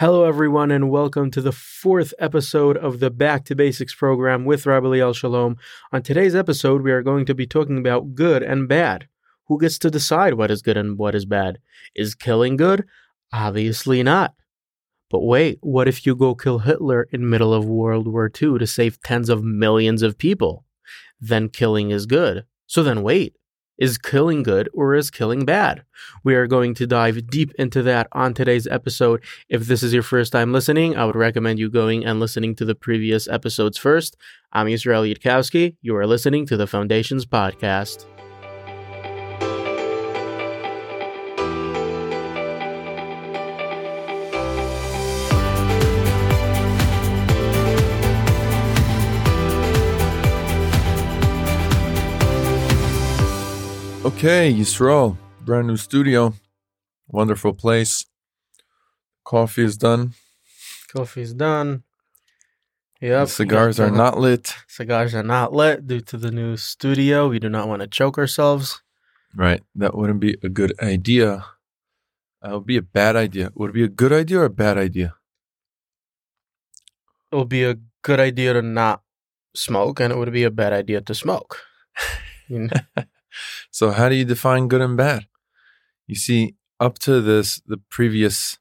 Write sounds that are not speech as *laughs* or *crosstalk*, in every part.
Hello, everyone, and welcome to the fourth episode of the Back to Basics program with Rabbi Liel Shalom. On today's episode, we are going to be talking about good and bad. Who gets to decide what is good and what is bad? Is killing good? Obviously not. But wait, what if you go kill Hitler in middle of World War II to save tens of millions of people? Then killing is good. So then wait, is killing good or is killing bad? We are going to dive deep into that on today's episode. If this is your first time listening, I would recommend you going and listening to the previous episodes first. I'm Israel Yudkowsky. You are listening to the Foundations Podcast. Okay, Yisrael, brand new studio, wonderful place. Coffee is done. Coffee is done. Yep. The cigars are not lit. Cigars are not lit due to the new studio. We do not want to choke ourselves. Right, that wouldn't be a good idea. That would be a bad idea. Would it be a good idea or a bad idea? It would be a good idea to not smoke, and it would be a bad idea to smoke. *laughs* You know? *laughs* So, how do you define good and bad? You see, up to this, the previous,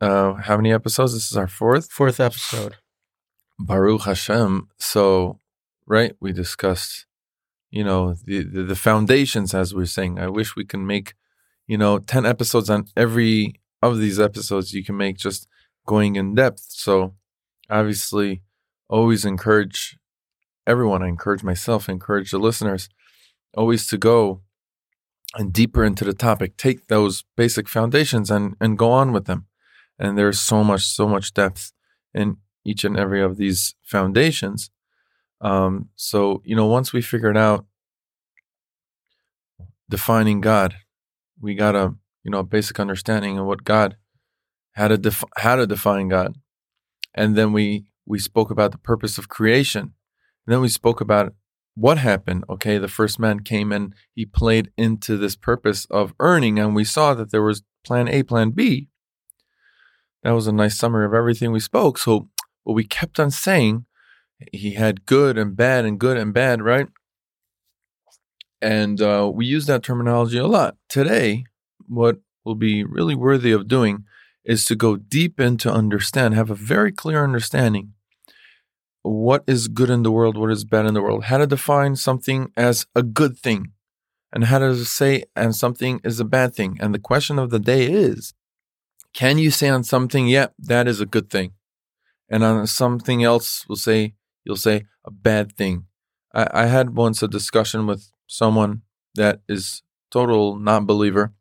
uh, how many episodes? This is our fourth. Fourth episode. Baruch Hashem. So, right, we discussed, you know, the, the the foundations, as we're saying. I wish we can make, you know, ten episodes on every of these episodes. You can make just going in depth. So, obviously, always encourage everyone. I encourage myself. I encourage the listeners always to go and deeper into the topic. Take those basic foundations and and go on with them. And there's so much, so much depth in each and every of these foundations. Um, so, you know, once we figured out defining God, we got a, you know, basic understanding of what God, how to, def- how to define God. And then we, we spoke about the purpose of creation. And then we spoke about what happened. Okay. The first man came and he played into this purpose of earning. And we saw that there was plan A, plan B. That was a nice summary of everything we spoke. So, what we kept on saying he had good and bad and good and bad, right? And uh, we use that terminology a lot. Today, what will be really worthy of doing is to go deep into understand, have a very clear understanding what is good in the world, what is bad in the world, how to define something as a good thing, and how to say and something is a bad thing. And the question of the day is can you say on something, yeah, that is a good thing? And on something else, we'll say, you'll say a bad thing. I, I had once a discussion with someone that is total non-believer,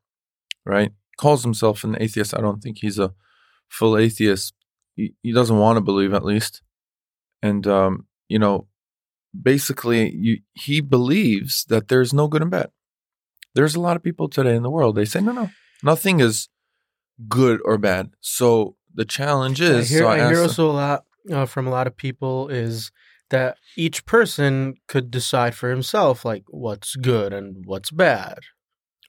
right? Calls himself an atheist. I don't think he's a full atheist. He, he doesn't want to believe, at least. And um, you know, basically, you, he believes that there's no good and bad. There's a lot of people today in the world. They say, no, no, nothing is good or bad. So the challenge I is. hear, so I hear asked- also a lot uh, from a lot of people is that each person could decide for himself, like what's good and what's bad.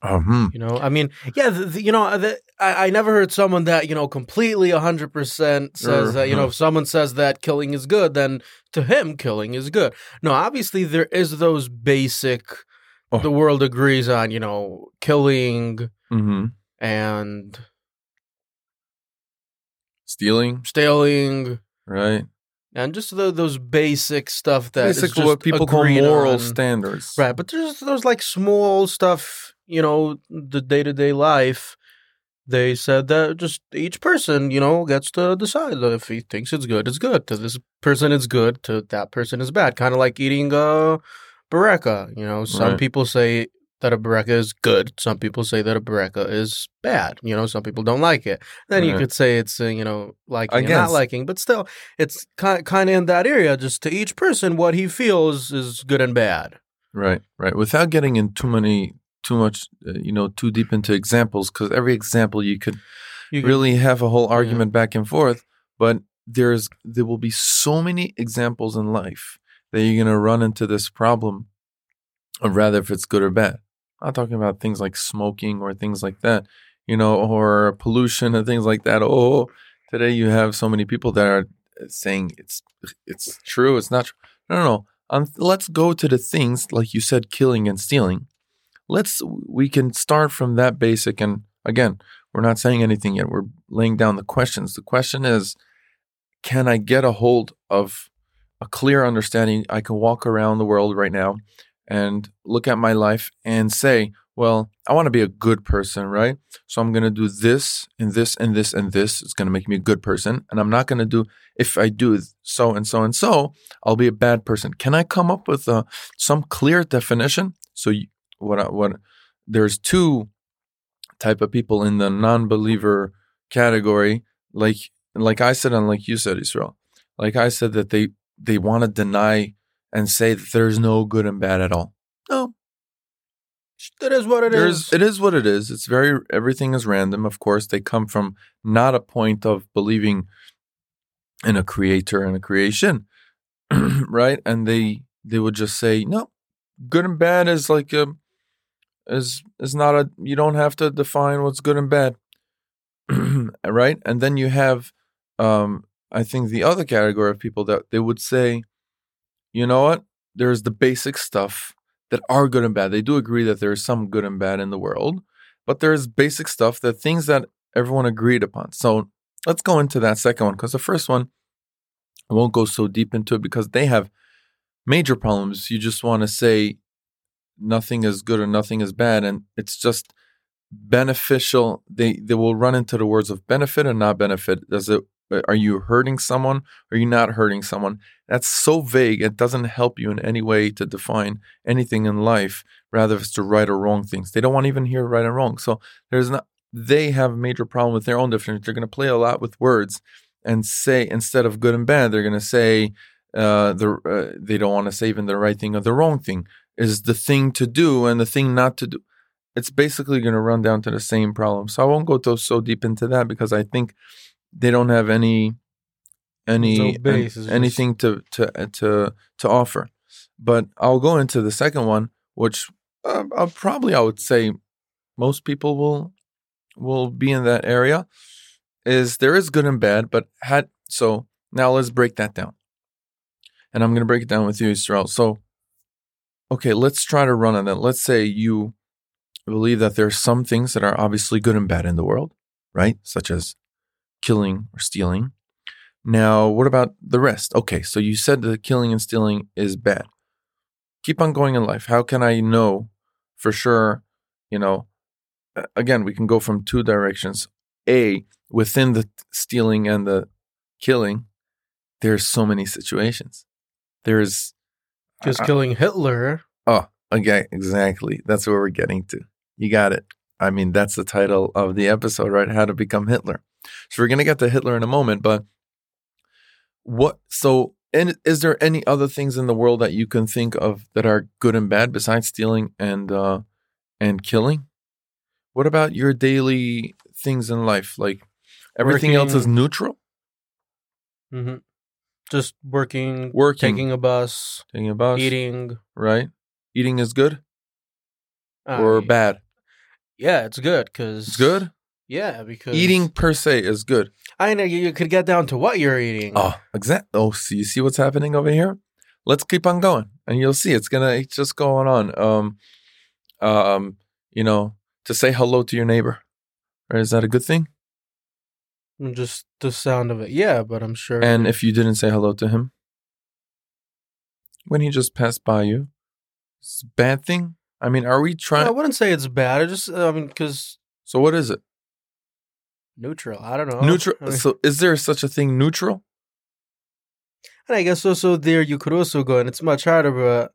Mhm. You know, I mean, yeah, the, the- you know, the, I, I never heard someone that you know completely hundred percent says that you know Uh-huh. if someone says that killing is good, then to him killing is good. No, obviously there is those basic. Oh. The world agrees on you know killing Mhm. and Stealing, stealing right? and just the, those basic stuff that just what people call moral on. standards. Right, but there's those like small stuff, you know, the day to day life. They said that just each person, you know, gets to decide if he thinks it's good, it's good. To this person, it's good. To that person, it's bad. Kind of like eating a bareka. You know, some Right. people say that a bareka is good. Some people say that a bareka is bad. You know, some people don't like it. Then you could say it's uh, you know liking and not liking, but still, it's kind kind of in that area. Just to each person, what he feels is good and bad. Right, right. Without getting in too many, too much, uh, you know, too deep into examples, because every example you could You could- really have a whole argument back and forth. But there's there will be so many examples in life that you're gonna run into this problem of rather if it's good or bad. I'm not talking about things like smoking or things like that, you know, or pollution and things like that. Oh, today you have so many people that are saying it's it's true, it's not true. No, no, no. Um, let's go to the things like you said, killing and stealing. Let's we can start from that basic. And again, we're not saying anything yet. We're laying down the questions. The question is, can I get a hold of a clear understanding? I can walk around the world right now and look at my life and say, well, I want to be a good person, right? So I'm going to do this and this and this and this. It's going to make me a good person. And I'm not going to do, if I do so and so and so, I'll be a bad person. Can I come up with uh, some clear definition? So you, what, what, there's two type of people in the non-believer category, like, like I said, and like you said, Israel, like I said that they, they want to deny and say that there's no good and bad at all. No, it is what it There's, is. It is what it is. It's very everything is random. Of course, they come from not a point of believing in a creator and a creation, *clears throat* right? And they they would just say no, good and bad is like a is is not a. You don't have to define what's good and bad, *clears throat* right? And then you have, um, I think the other category of people that they would say, you know what? There's the basic stuff that are good and bad. They do agree that there is some good and bad in the world, but there's basic stuff that things that everyone agreed upon. So let's go into that second one because the first one, I won't go so deep into it because they have major problems. You just want to say nothing is good or nothing is bad, and it's just beneficial. They they will run into the words of benefit and not benefit. Does it are you hurting someone? Are you not hurting someone? That's so vague. It doesn't help you in any way to define anything in life. Rather, it's to right or wrong things. They don't want to even hear right and wrong. So there's not. They have a major problem with their own definition. They're going to play a lot with words and say instead of good and bad, they're going to say uh, the uh, they don't want to say even the right thing or the wrong thing is the thing to do and the thing not to do. It's basically going to run down to the same problem. So I won't go to, so deep into that because I think they don't have any any an- anything to to uh, to to offer. But I'll go into the second one, which uh, I'll probably I would say most people will will be in that area. Is there is good and bad, but had so now let's break that down. And I'm going to break it down with you, Israel. So, okay, let's try to run on that. Let's say you believe that there's some things that are obviously good and bad in the world, right? Such as killing or stealing. Now, what about the rest? Okay, so you said that killing and stealing is bad. Keep on going in life. How can I know for sure? You know, again, we can go from two directions. A, within the stealing and the killing, there's so many situations. There's Just I- killing Hitler. Oh, okay, exactly. That's where we're getting to. You got it. I mean, that's the title of the episode, right? How to become Hitler. So we're gonna get to Hitler in a moment, but what? So, and is there any other things in the world that you can think of that are good and bad besides stealing and uh, and killing? What about your daily things in life? Like everything else is Working- neutral. hmm Just working, Working, taking a bus, taking a bus, eating. right? Eating is good or bad? Yeah, it's good because It's good. Yeah, because Eating per se is good. I know you, you could get down to what you're eating. Oh, exact. Oh, so you see what's happening over here? Let's keep on going, and you'll see it's gonna it's just going on. Um, um, you know, to say hello to your neighbor, right? Is that a good thing? Mm, just the sound of it. Yeah, but I'm sure. And if you didn't say hello to him when he just passed by you, it's a bad thing. I mean, are we No, trying? I wouldn't say it's bad. I just I mean because so what is it? neutral. I don't know. neutral. I, mean, so is there such a thing neutral? and I guess also there you could also go, and it's much harder, but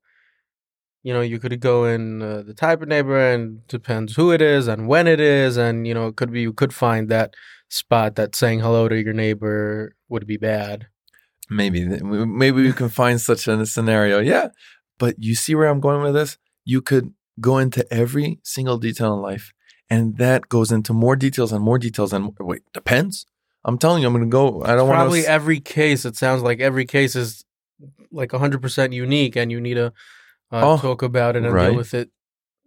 you know you could go in uh, the type of neighbor, and depends who it is and when it is, and you know it could be you could find that spot that saying hello to your neighbor would be bad. Maybe, maybe we can find such a scenario. Yeah, but you see where I'm going with this. You could go into every single detail in life, and that goes into more details and more details. And wait, depends. I'm telling you, I'm going to go. I don't want Probably to. every case. It sounds like every case is like hundred percent unique, and you need to uh, Oh, talk about it and right. deal with it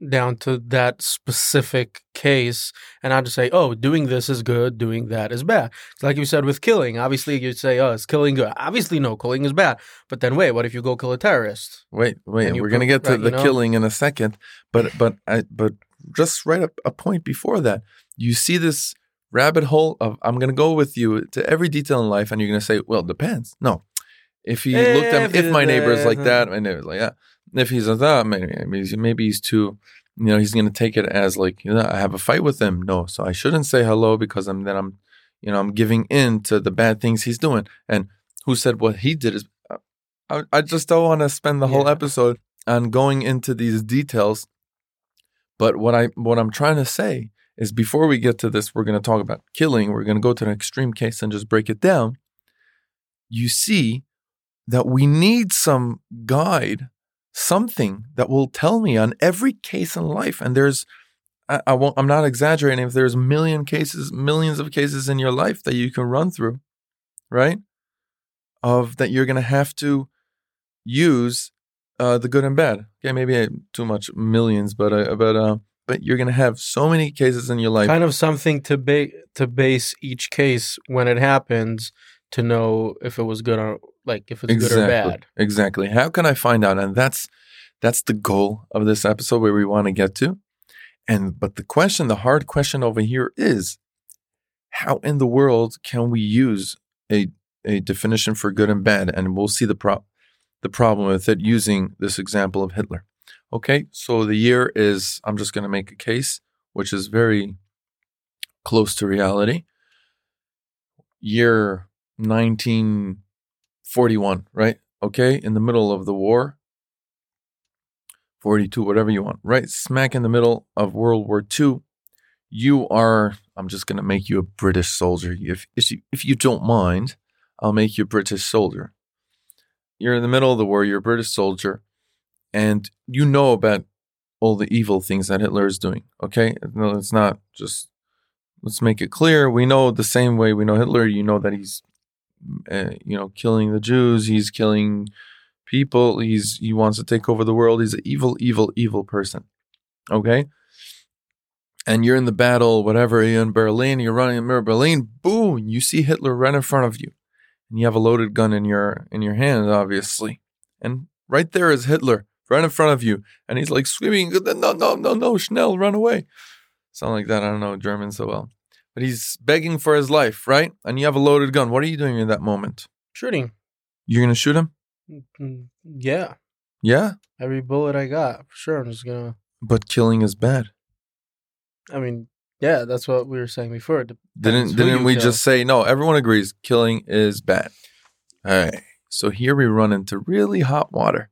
down to that specific case and not just say, oh, doing this is good, doing that is bad. It's like you said with killing. Obviously, you'd say, oh, is killing good? Obviously, no, killing is bad. But then wait, what if you go kill a terrorist? Wait, wait, we're gonna get to right, the you know? killing in a second, but but I but just right up a point before that, you see this rabbit hole of I'm gonna go with you to every detail in life, and you're gonna say, well, it depends. No, if he looked at If if my neighbor is like that, my neighbor's like that. If he's like that, maybe maybe he's, too. You know, he's gonna take it as like, you know, I have a fight with him. No, so I shouldn't say hello because I'm then I'm, you know, I'm giving in to the bad things he's doing. And who said what he did is, I, I just don't want to spend the whole Yeah. episode on going into these details. But what I what I'm trying to say is before we get to this, we're going to talk about killing. We're going to go to an extreme case and just break it down. You see that we need some guide, something that will tell me on every case in life. And there's, I, I won't, I'm not exaggerating. If there's million cases, millions of cases in your life that you can run through, right? Of that you're going to have to use uh, the good and bad. Okay, maybe I, too much millions, but uh, but uh, but you're gonna have so many cases in your life. kind of something to ba- to base each case when it happens to know if it was good or like if it's good or bad. Exactly. How can I find out? And that's that's the goal of this episode where we want to get to. And but the question, the hard question over here is how in the world can we use a a definition for good and bad? And we'll see the pro- the problem with it using this example of Hitler. Okay, so the year is I'm just gonna make a case which is very close to reality. Year 1941, right? Okay, in the middle of the war, 42, whatever you want, right? Smack in the middle of World War II. You are, I'm just going to make you a British soldier. If, if, you, if you don't mind, I'll make you a British soldier. You're in the middle of the war, you're a British soldier, and you know about all the evil things that Hitler is doing, okay? No, it's not just, let's make it clear. We know the same way we know Hitler, you know that he's uh, you know, killing the Jews. He's killing people. He's he wants to take over the world. He's an evil, evil, evil person. Okay. And you're in the battle, whatever. You're in Berlin. You're running in Berlin. Boom! You see Hitler right in front of you, and you have a loaded gun in your in your hand, obviously. And right there is Hitler, right in front of you, and he's like screaming, "No, no, no, no! Schnell, run away!" Something like that. I don't know German so well but he's begging for his life, right? And you have a loaded gun. What are you doing in that moment? Shooting. You're gonna shoot him? Mm, Yeah. Yeah, Every bullet I got, for sure. I'm just gonna. but killing is bad. I mean, yeah, that's what we were saying before. Didn't didn't we kill. just say no? Everyone agrees killing is bad. All right. So here we run into really hot water.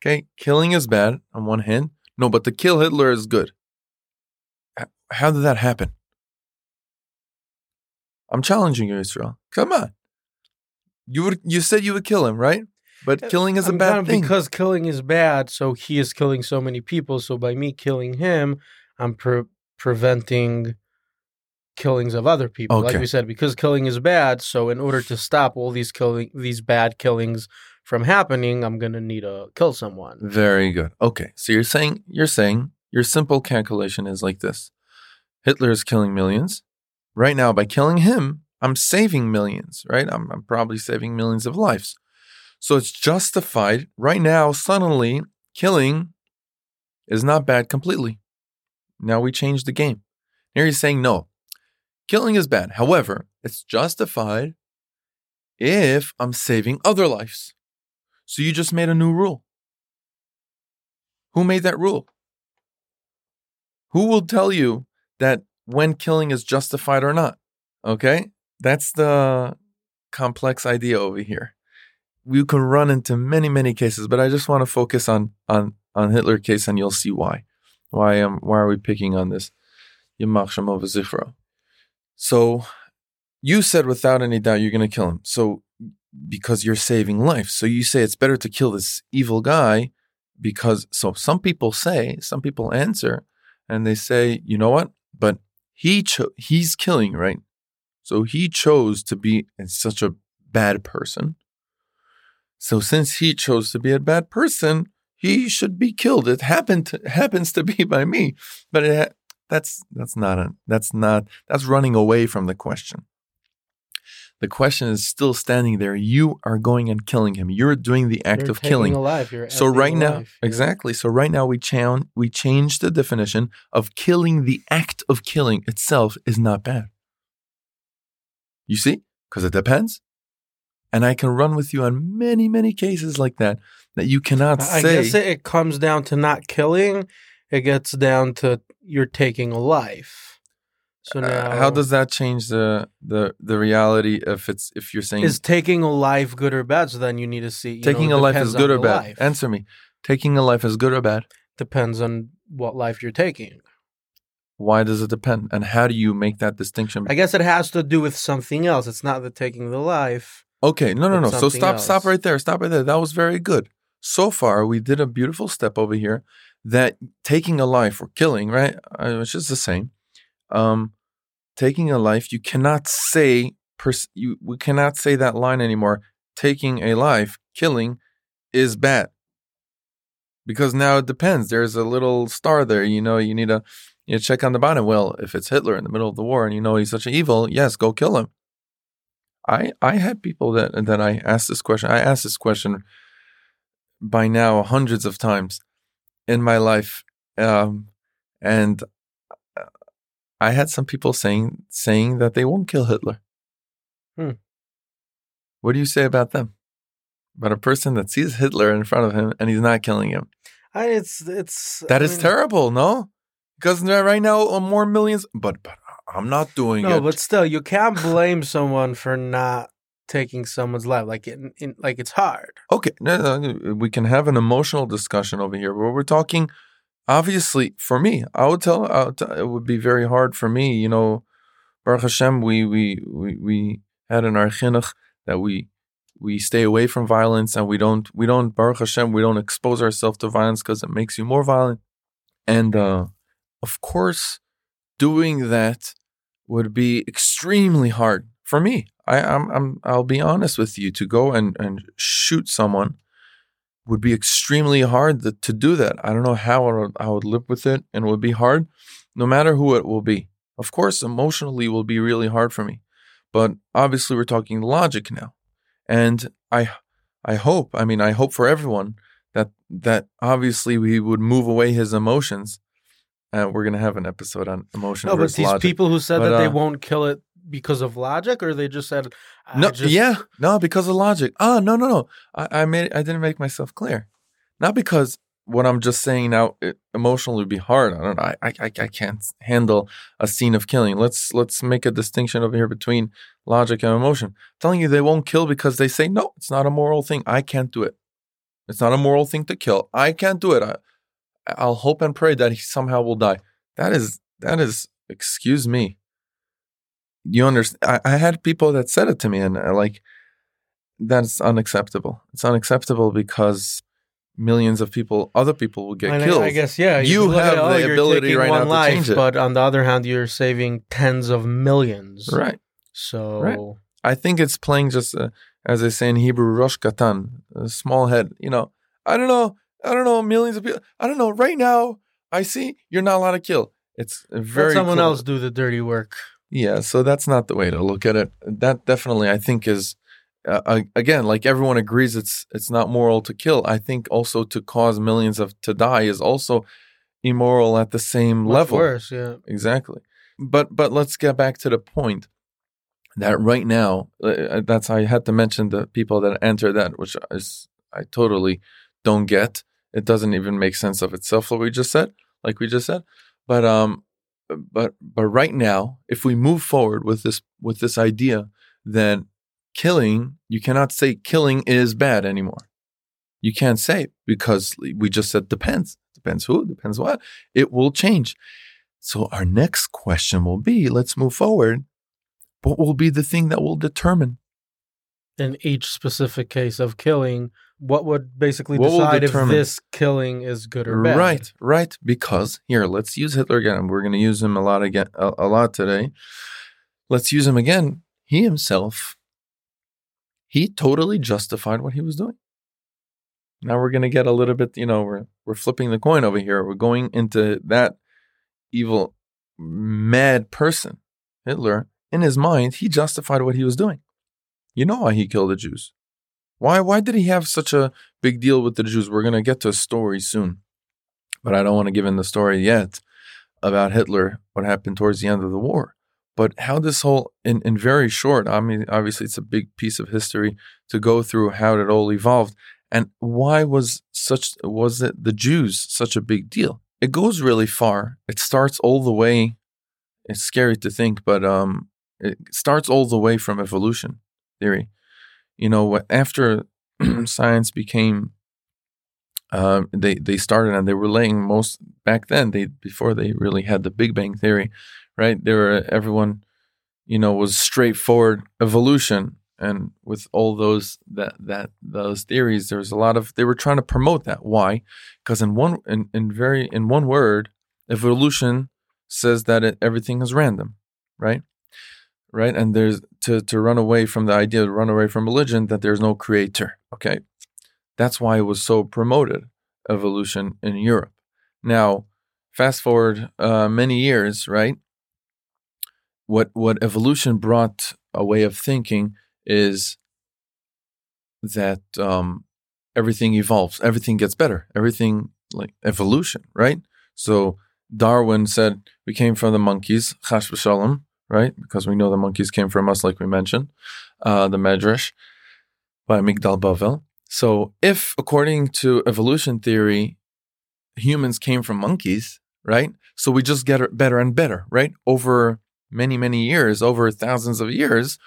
Okay, killing is bad on one hand. No, but to kill Hitler is good. How did that happen? I'm challenging you, Israel. Come on. You would you said you would kill him, right? But uh, killing is a I'm bad kind of- thing. because killing is bad. So he is killing so many people. So by me killing him, I'm pre- preventing killings of other people. Like we said, because killing is bad. So in order to stop all these killing, these bad killings from happening, I'm gonna need to kill someone. Very good. Okay. So you're saying you're saying your simple calculation is like this. Hitler is killing millions. Right now, by killing him, I'm saving millions, right? I'm, I'm probably saving millions of lives. So it's justified. Right now, suddenly, killing is not bad completely. Now we change the game. Here he's saying no. Killing is bad. However, it's justified if I'm saving other lives. So you just made a new rule. Who made that rule? Who will tell you that when killing is justified or not? Okay? That's the complex idea over here. You can run into many, many cases, but I just want to focus on on on Hitler case and you'll see why. Why um why are we picking on this? So you said without any doubt you're gonna kill him. So because you're saving life. So you say it's better to kill this evil guy because so some people say, some people answer and they say, you know what? But he cho- he's killing, right? So he chose to be such a bad person. So since he chose to be a bad person, he should be killed. It happened to, happens to be by me, but it ha- that's that's not a that's not that's running away from the question. The question is still standing there. You are going and killing him. You're doing the act You're of killing. a life. You're So right now, exactly. So right now we change we change the definition of killing. The act of killing itself is not bad. You see, because it depends, and I can run with you on many many cases like that that you cannot I I say. guess it, it comes down to not killing. It gets down to you're taking a life. So Uh, now, how does that change the the the reality if it's if you're saying is taking a life good or bad? So then you need to see. you taking know, a life is good or bad? life. Answer me. Taking a life is good or bad? depends on what life you're taking. Why does it depend? And how do you make that distinction? I guess it has to do with something else. It's not the taking the life. Okay, no, no, no. So stop, stop right there. Stop right there. That was very good. So far, we did a beautiful step over here. That taking a life or killing, right? Uh, Which is the same. Um, taking a life, you cannot say pers- you. We cannot say that line anymore. Taking a life, killing, is bad. Because now it depends. There's a little star there. You know, you need to you check on the bottom. Well, if it's Hitler in the middle of the war and you know he's such an evil, yes, go kill him. I I had people that that I asked this question. I asked this question by now hundreds of times in my life, um, and I had some people saying saying that they won't kill Hitler. Hmm. What do you say about them? About a person that sees Hitler in front of him and he's not killing him. I, it's it's That I is mean- terrible, no? Because right now uh, more millions, but but I'm not doing No, it. but still, you can't blame someone for not taking someone's life. Like in, in like it's hard. Okay, no, no, no, we can have an emotional discussion over here. Where we're talking, obviously, for me, I would tell, I would tell- it would be very hard for me. You know, Baruch Hashem, we we we we had in our chinuch that we we stay away from violence and we don't we don't Baruch Hashem we don't expose ourselves to violence because it makes you more violent. And uh, of course, doing that would be extremely hard for me. I, I'm, I'm, I'll be honest with you. To go and, and shoot someone would be extremely hard to, to do that. I don't know how I would, I would live with it, and it would be hard, no matter who it will be. Of course, emotionally will be really hard for me, but obviously we're talking logic now, and I, I hope. I mean, I hope for everyone that that obviously we would move away his emotions. Uh, we're gonna have an episode on emotion No, but these logic. people who said But, that they uh, won't kill it because of logic, or they just said, No, just, yeah, no, because of logic. Ah, no, no, no. I, I made, I didn't make myself clear. Not because what I'm just saying now it emotionally would be hard. I don't know. I, I, I I can't handle a scene of killing. Let's, let's make a distinction over here between logic and emotion. telling you they won't kill because they say no, it's not a moral thing. I can't do it. It's not a moral thing to kill. I can't do it. I, I'll hope and pray that he somehow will die. That is, that is. Excuse me you understand I, I had people that said it to me and uh, like that's unacceptable it's unacceptable because millions of people other people will get And killed I, guess yeah. You at have it, oh, the ability right now to change it. but on the other hand, you're saving tens of millions. right So Right. i think it's playing just uh, as they say in hebrew rosh katan a small head you know i don't know i don't know millions of people i don't know right now i see you're not allowed to kill it's a let very someone cool- else do the dirty work. Yeah, so that's not the way to look at it. That definitely, I think, is uh, uh, again like everyone agrees it's it's not moral to kill. I think also to cause millions of to die is also immoral at the same Much level. worse, yeah. Exactly. But but let's get back to the point that right now uh, that's I had to mention the people that enter that, which is I totally don't get. It doesn't even make sense of itself. What we just said, like we just said, but um, but but right now, if we move forward with this with this idea, then killing you cannot say killing is bad anymore. You can't say because we just said depends. Depends who, depends what. It will change. So our next question will be let's move forward. What will be the thing that will determine? In each specific case of killing, what would basically What decide if this killing is good or bad? Right, right. Because here, let's use Hitler again. We're going to use him a lot again, a, a lot today. Let's use him again. He himself, he totally justified what he was doing. Now we're going to get a little bit, you know, we're we're flipping the coin over here. We're going into that evil mad person, Hitler. In his mind, he justified what he was doing. You know why he killed the Jews. Why why did he have such a big deal with the Jews? We're going to get to a story soon. But I don't want to give in the story yet about Hitler, what happened towards the end of the war. But how this whole, in, in very short, I mean, obviously it's a big piece of history to go through how it all evolved. And why was such, was it the Jews such a big deal? It goes really far. It starts all the way, it's scary to think, but um, it starts all the way from evolution theory. You know, what? after *clears throat* science became um, they they started and they were laying most back then they before they really had the Big Bang theory, right? There were everyone, you know, was straightforward evolution, and with all those that that those theories, there was a lot of they were trying to promote that. Why? Because in one in, in very in one word, evolution says that it, everything is random, right? Right, and there's to to run away from the idea, to run away from religion, that there's no creator. Okay, that's why it was so promoted, evolution in Europe. Now, fast forward uh, many years, right? What what evolution brought a way of thinking is that um, everything evolves, everything gets better, everything like evolution, right? So Darwin said we came from the monkeys, chas v'shalom, right? Because we know the monkeys came from us, like we mentioned, uh, the Medrash by Migdal Bavel. So, if according to evolution theory, humans came from monkeys, right? So we just get better and better, right? Over many, many years, over thousands of years,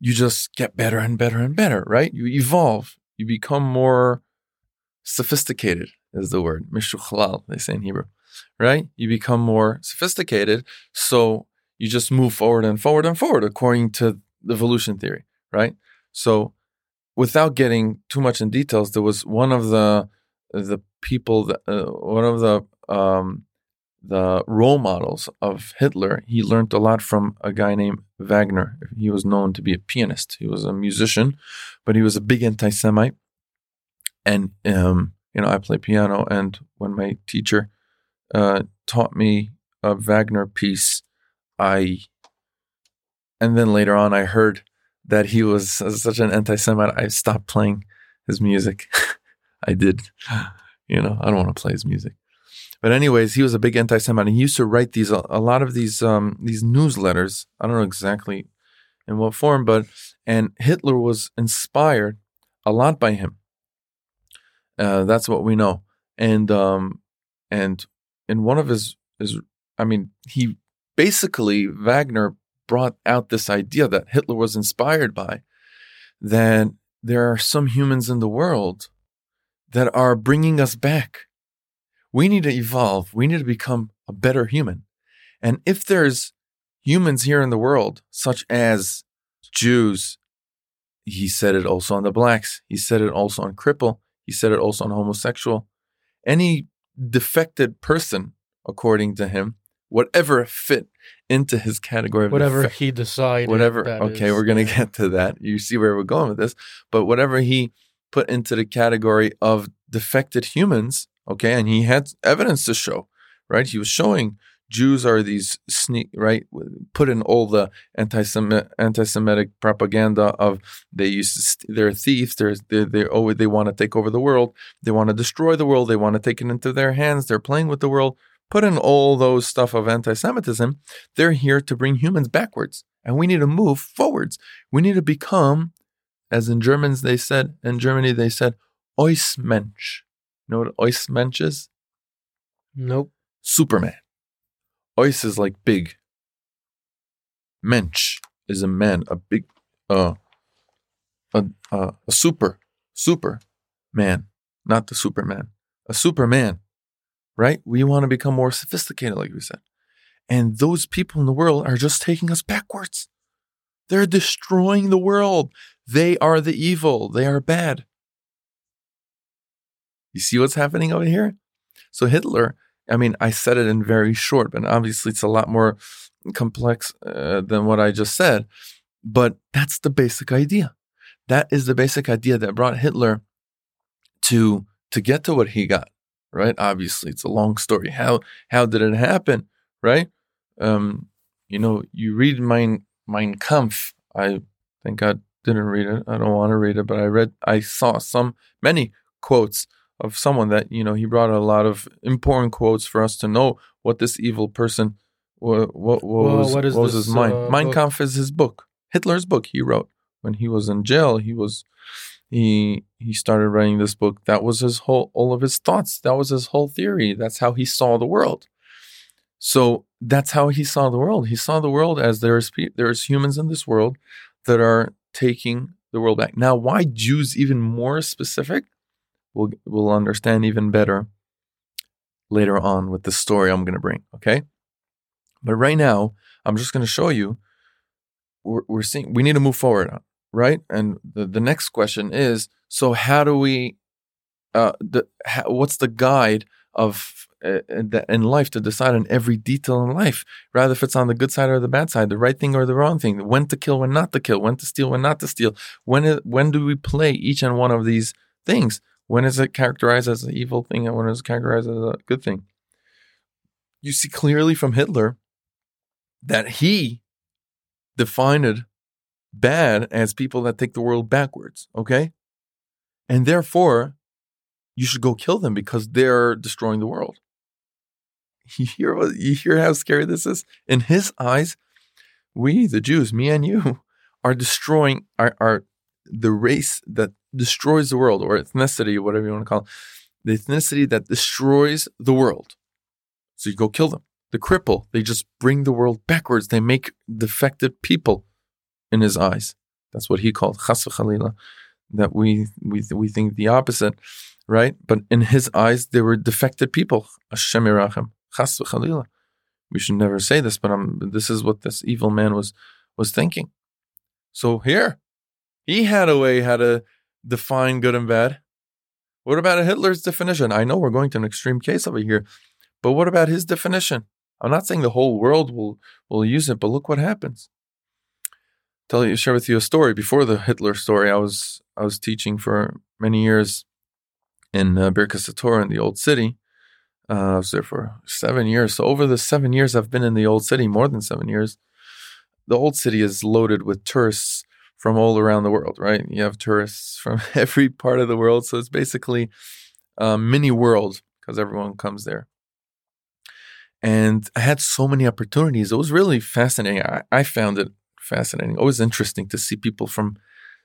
you just get better and better and better, right? You evolve, you become more sophisticated, is the word. Mishuchlal, they say in Hebrew, right? You become more sophisticated. So you just move forward and forward and forward according to the evolution theory, right? So without getting too much in details, there was one of the the people, that, uh, one of the um, the role models of Hitler. He learned a lot from a guy named Wagner. He was known to be a pianist. He was a musician, but he was a big anti-Semite. And um, you know, I play piano, and when my teacher uh, taught me a Wagner piece, I and then later on I heard that he was such an anti-Semite, I stopped playing his music. *laughs* I did. *laughs* You know, I don't want to play his music. But anyways, he was a big anti-Semite. He used to write these a, lot of these um, these newsletters. I don't know exactly in what form, but and Hitler was inspired a lot by him. Uh, that's what we know. And um, and in one of his his, I mean, he basically Wagner brought out this idea that Hitler was inspired by that there are some humans in the world that are bringing us back. We need to evolve. We need to become a better human. And if there's humans here in the world, such as Jews, he said it also on the blacks, he said it also on cripple, he said it also on homosexual, any defected person, according to him, whatever fit into his category of whatever he decided. Whatever. Okay, is, we're going to yeah. get to that. You see where we're going with this, but whatever he put into the category of defected humans. Okay, and he had evidence to show. Right, he was showing Jews are these sneak right put in all the anti-Semitic, anti-Semitic propaganda of they used to st- they're thieves they're they they always they want to take over the world they want to destroy the world they want to take it into their hands they're playing with the world put in all those stuff of anti-Semitism, they're here to bring humans backwards. And we need to move forwards. We need to become, as in Germans they said, in Germany they said, Übermensch. You know what Übermensch is? Nope. Superman. Über is like big. Mensch is a man, a big, uh, a, uh, a super, super man, not the Superman, a Superman right? We want to become more sophisticated, like we said. And those people in the world are just taking us backwards. They're destroying the world. They are the evil. They are bad. You see what's happening over here? So Hitler, I mean, I said it in very short, but obviously it's a lot more complex uh, than what I just said. But that's the basic idea. That is the basic idea that brought Hitler to to get to what he got, right? Obviously, it's a long story. How how did it happen, right? Um, you know, you read Mein Mein Kampf. I think I didn't read it. I don't want to read it, but I read. I saw some many quotes of someone that you know he brought a lot of important quotes for us to know what this evil person what what, what Well, was what is what was this, his mind. uh, Mein? Kampf is his book. Hitler's book he wrote when he was in jail. He was he he started writing this book. That was his whole all of his thoughts. That was his whole theory. That's how he saw the world. So that's how he saw the world. He saw the world as there's there's humans in this world that are taking the world back. Now, why Jews even more specific? We'll we'll understand even better later on with the story I'm going to bring. Okay, but right now I'm just going to show you. We're, we're seeing we need to move forward, right? And the the next question is: so how do we? Uh, the how, what's the guide of uh, in life to decide on every detail in life, rather if it's on the good side or the bad side, the right thing or the wrong thing, when to kill, when not to kill, when to steal, when not to steal. When it, when do we play each and one of these things? When is it characterized as an evil thing and when is it characterized as a good thing? You see clearly from Hitler that he defined bad as people that take the world backwards, okay? And therefore, you should go kill them because they're destroying the world. *laughs* You hear what you hear how scary this is? In his eyes, we, the Jews, me and you, *laughs* are destroying are, are the race that destroys the world, or ethnicity, whatever you want to call it, the ethnicity that destroys the world. So you go kill them. The cripple, they just bring the world backwards. They make defective people in his eyes. That's what he called chas v'chalila. That we we we think the opposite, right? But in his eyes, they were defected people. Hashem yirachem. Chas v'chalila. We should never say this, but um, this is what this evil man was was thinking. So here, he had a way how to define good and bad. What about Hitler's definition? I know we're going to an extreme case over here, but what about his definition? I'm not saying the whole world will will use it, but look what happens. Tell you, share with you a story. Before the Hitler story, I was I was teaching for many years in uh, Birkas Torah in the Old City. Uh, I was there for seven years. So over the seven years I've been in the Old City, more than seven years, the Old City is loaded with tourists from all around the world. Right? You have tourists from *laughs* every part of the world, so it's basically a mini world because everyone comes there and I had so many opportunities. It was really fascinating. I, I found it fascinating. Always interesting to see people from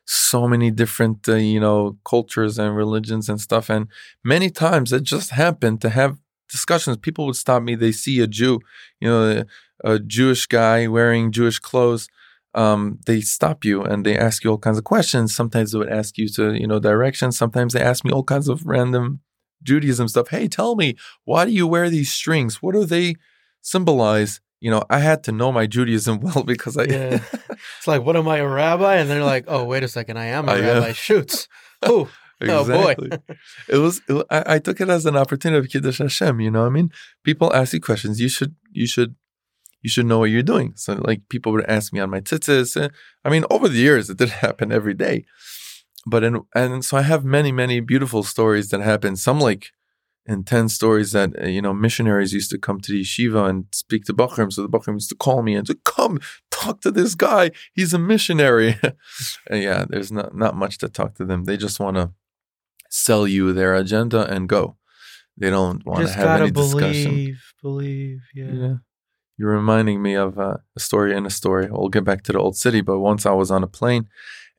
so many different, uh, you know, cultures and religions and stuff. And many times it just happened to have discussions. People would stop me. They see a Jew, you know, a, Jewish guy wearing Jewish clothes. Um, they stop you and they ask you all kinds of questions. Sometimes they would ask you to, you know, directions. Sometimes they ask me all kinds of random Judaism stuff. Hey, tell me, why do you wear these strings? What do they symbolize? You know, I had to know my Judaism *laughs* well because I. Yeah. It's like, what am I, a rabbi? And they're like, oh, wait a second, I am a I am. rabbi. Shoots. *laughs* Oh, Oh, boy. it was. It, I, I took it as an opportunity of kiddush Hashem. You know, I mean, people ask you questions. You should. You should. You should know what you're doing. So, like, people would ask me on my tzitzis. I mean, over the years, it did *laughs* happen every day. But in and so I have many, many beautiful stories that happen. Some like intense stories that uh, you know missionaries used to come to the yeshiva and speak to Bachrim. So the Bachrim used to call me and to come talk to this guy. He's a missionary. *laughs* And yeah, there's not not much to talk to them. They just want to sell you their agenda and go. They don't want to have any discussion. believe, believe. Yeah. Yeah. You're reminding me of uh, a story in a story. We'll get back to the old city, but once I was on a plane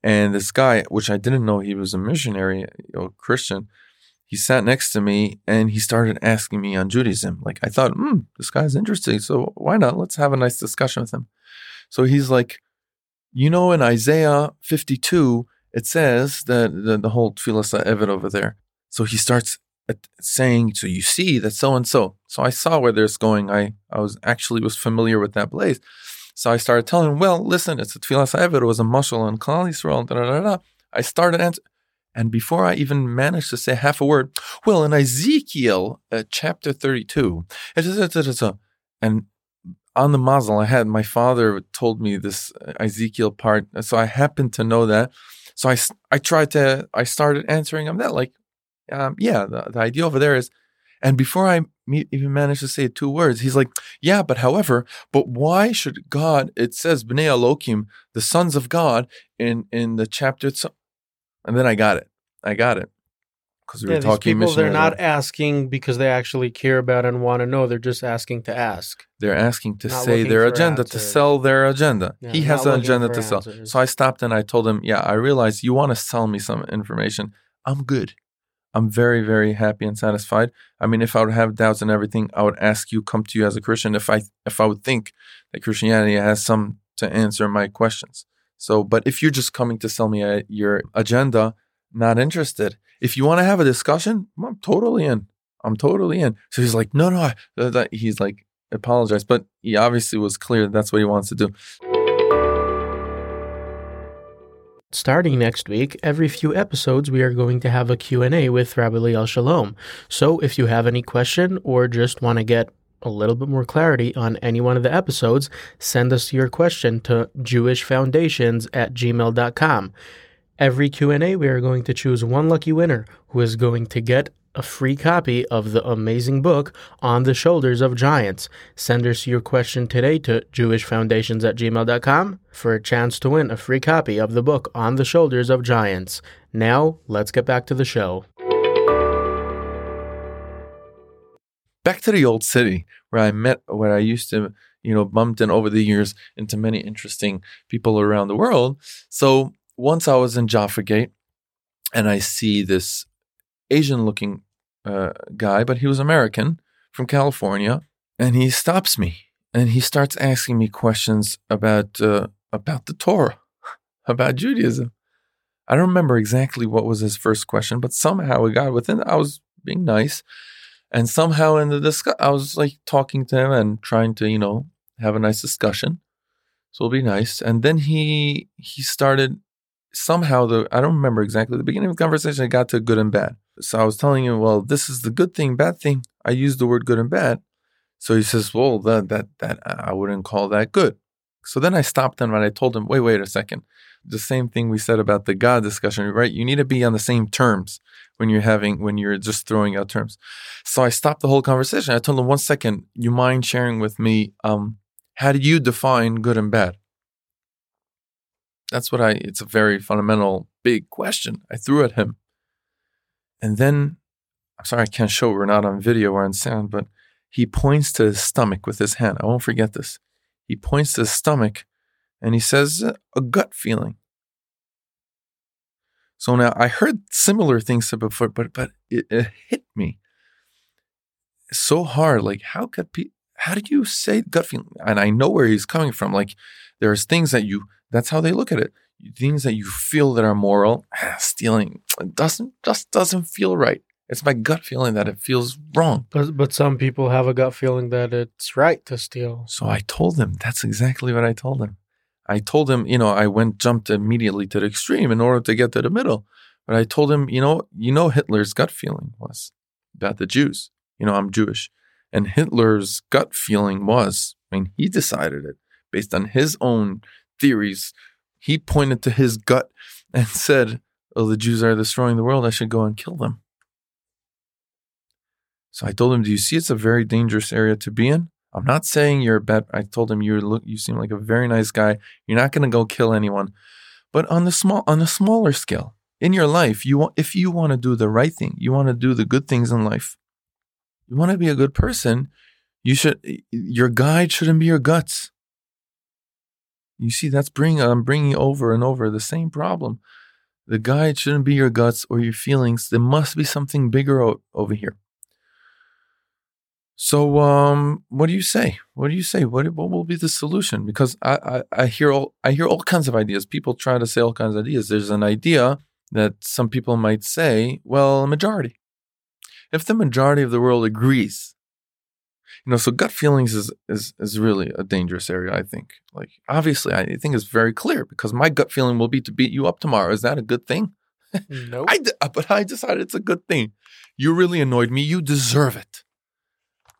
and this guy, which I didn't know he was a missionary or Christian, he sat next to me and he started asking me on Judaism. Like I thought, hmm, this guy's interesting. So why not? Let's have a nice discussion with him. So he's like, you know, in Isaiah 52, it says that the, the whole Tfilas Evid over there. So he starts saying, so you see that so and so. So I saw where there's going. I, I was actually was familiar with that place. So I started telling him, well, listen, it's a Tfilas Evid. It was a mashal on Klal Yisrael. Da, da, da, da. I started answering. And before I even managed to say half a word, well, in Ezekiel uh, chapter 32, and on the mazel, I had my father told me this uh, Ezekiel part, so I happened to know that. So I, I tried to, I started answering him that like, um, yeah, the, the idea over there is, and before I even managed to say two words, he's like, yeah, but however, but why should God? It says Bnei Elohim, the sons of God, in in the chapter. And then I got it. I got it because we yeah, were talking. people, they're not asking because they actually care about and want to know. They're just asking to ask. They're asking to Not say their agenda to sell their agenda. Yeah, he has an agenda to sell. answers. So I stopped and I told him, "Yeah, I realize you want to sell me some information. I'm good. I'm very, very happy and satisfied. I mean, if I would have doubts and everything, I would ask you, come to you as a Christian, if I if I would think that Christianity has some to answer my questions. So, but if you're just coming to sell me a, your agenda, not interested. If you want to have a discussion, I'm totally in. I'm totally in. So he's like, no, no. Uh, that- he's like, apologize, but he obviously was clear that that's what he wants to do. Starting next week, every few episodes we are going to have a Q&A with Rabbi Liel Shalom. So if you have any question or just want to get a little bit more clarity on any one of the episodes, send us your question to jewishfoundations at gmail.com. Every Q&A we are going to choose one lucky winner who is going to get a free copy of the amazing book On the Shoulders of Giants. Send us your question today to jewishfoundations at gmail.com for a chance to win a free copy of the book On the Shoulders of Giants. Now, let's get back to the show. Back to the old city where I met, where I used to, you know, bumped in over the years into many interesting people around the world. So once I was in Jaffa Gate and I see this Asian looking uh, guy, but he was American from California, and he stops me and he starts asking me questions about uh, about the Torah, *laughs* about Judaism. I don't remember exactly what was his first question, but somehow we got within. I was being nice, and somehow in the discuss, I was like talking to him and trying to, you know, have a nice discussion. So it'll be nice. And then he he started somehow the I don't remember exactly the beginning of the conversation. It got to good and bad. So I was telling him, well, this is the good thing, bad thing. I used the word good and bad. So he says, well, that that that I wouldn't call that good. So then I stopped him and I told him, wait, wait a second. The same thing we said about the God discussion, right? You need to be on the same terms when you're having when you're just throwing out terms. So I stopped the whole conversation. I told him, one second, you mind sharing with me um, how do you define good and bad? That's what I it's a very fundamental big question. I threw at him. And then I'm sorry I can't show we're not on video or on sound, but he points to his stomach with his hand. I won't forget this. He points to his stomach and he says a gut feeling. So now I heard similar things said before, but but it, it hit me so hard. Like how could pe- how do you say gut feeling? And I know where he's coming from. Like there's things that you that's how they look at it. Things that you feel that are moral. Ah, stealing it doesn't just doesn't feel right. It's my gut feeling that it feels wrong. But, but some people have a gut feeling that it's right to steal. So I told them. that's exactly what I told him. I told him, you know, I went jumped immediately to the extreme in order to get to the middle. But I told him, you know, you know Hitler's gut feeling was about the Jews. You know, I'm Jewish. And Hitler's gut feeling was, I mean, he decided it based on his own theories. He pointed to his gut *laughs* and said, Oh, the Jews are destroying the world. I should go and kill them. So I told him, Do you see it's a very dangerous area to be in? I'm not saying you're a bad. I told him you look. You seem like a very nice guy. You're not going to go kill anyone, but on the small, on a smaller scale in your life, you want if you want to do the right thing, you want to do the good things in life. You want to be a good person. You should. Your guide shouldn't be your guts. You see, that's bringing. I'm um, bringing over and over the same problem. The guide shouldn't be your guts or your feelings. There must be something bigger o- over here. So, um, what do you say? What do you say? What what will be the solution? Because I, I I hear all I hear all kinds of ideas. People try to say all kinds of ideas. There's an idea that some people might say, well, a majority. If the majority of the world agrees, you know, so gut feelings is is is really a dangerous area. I think. Like, obviously, I think it's very clear because my gut feeling will be to beat you up tomorrow. Is that a good thing? *laughs* Nope. I but I decided it's a good thing. You really annoyed me. You deserve it.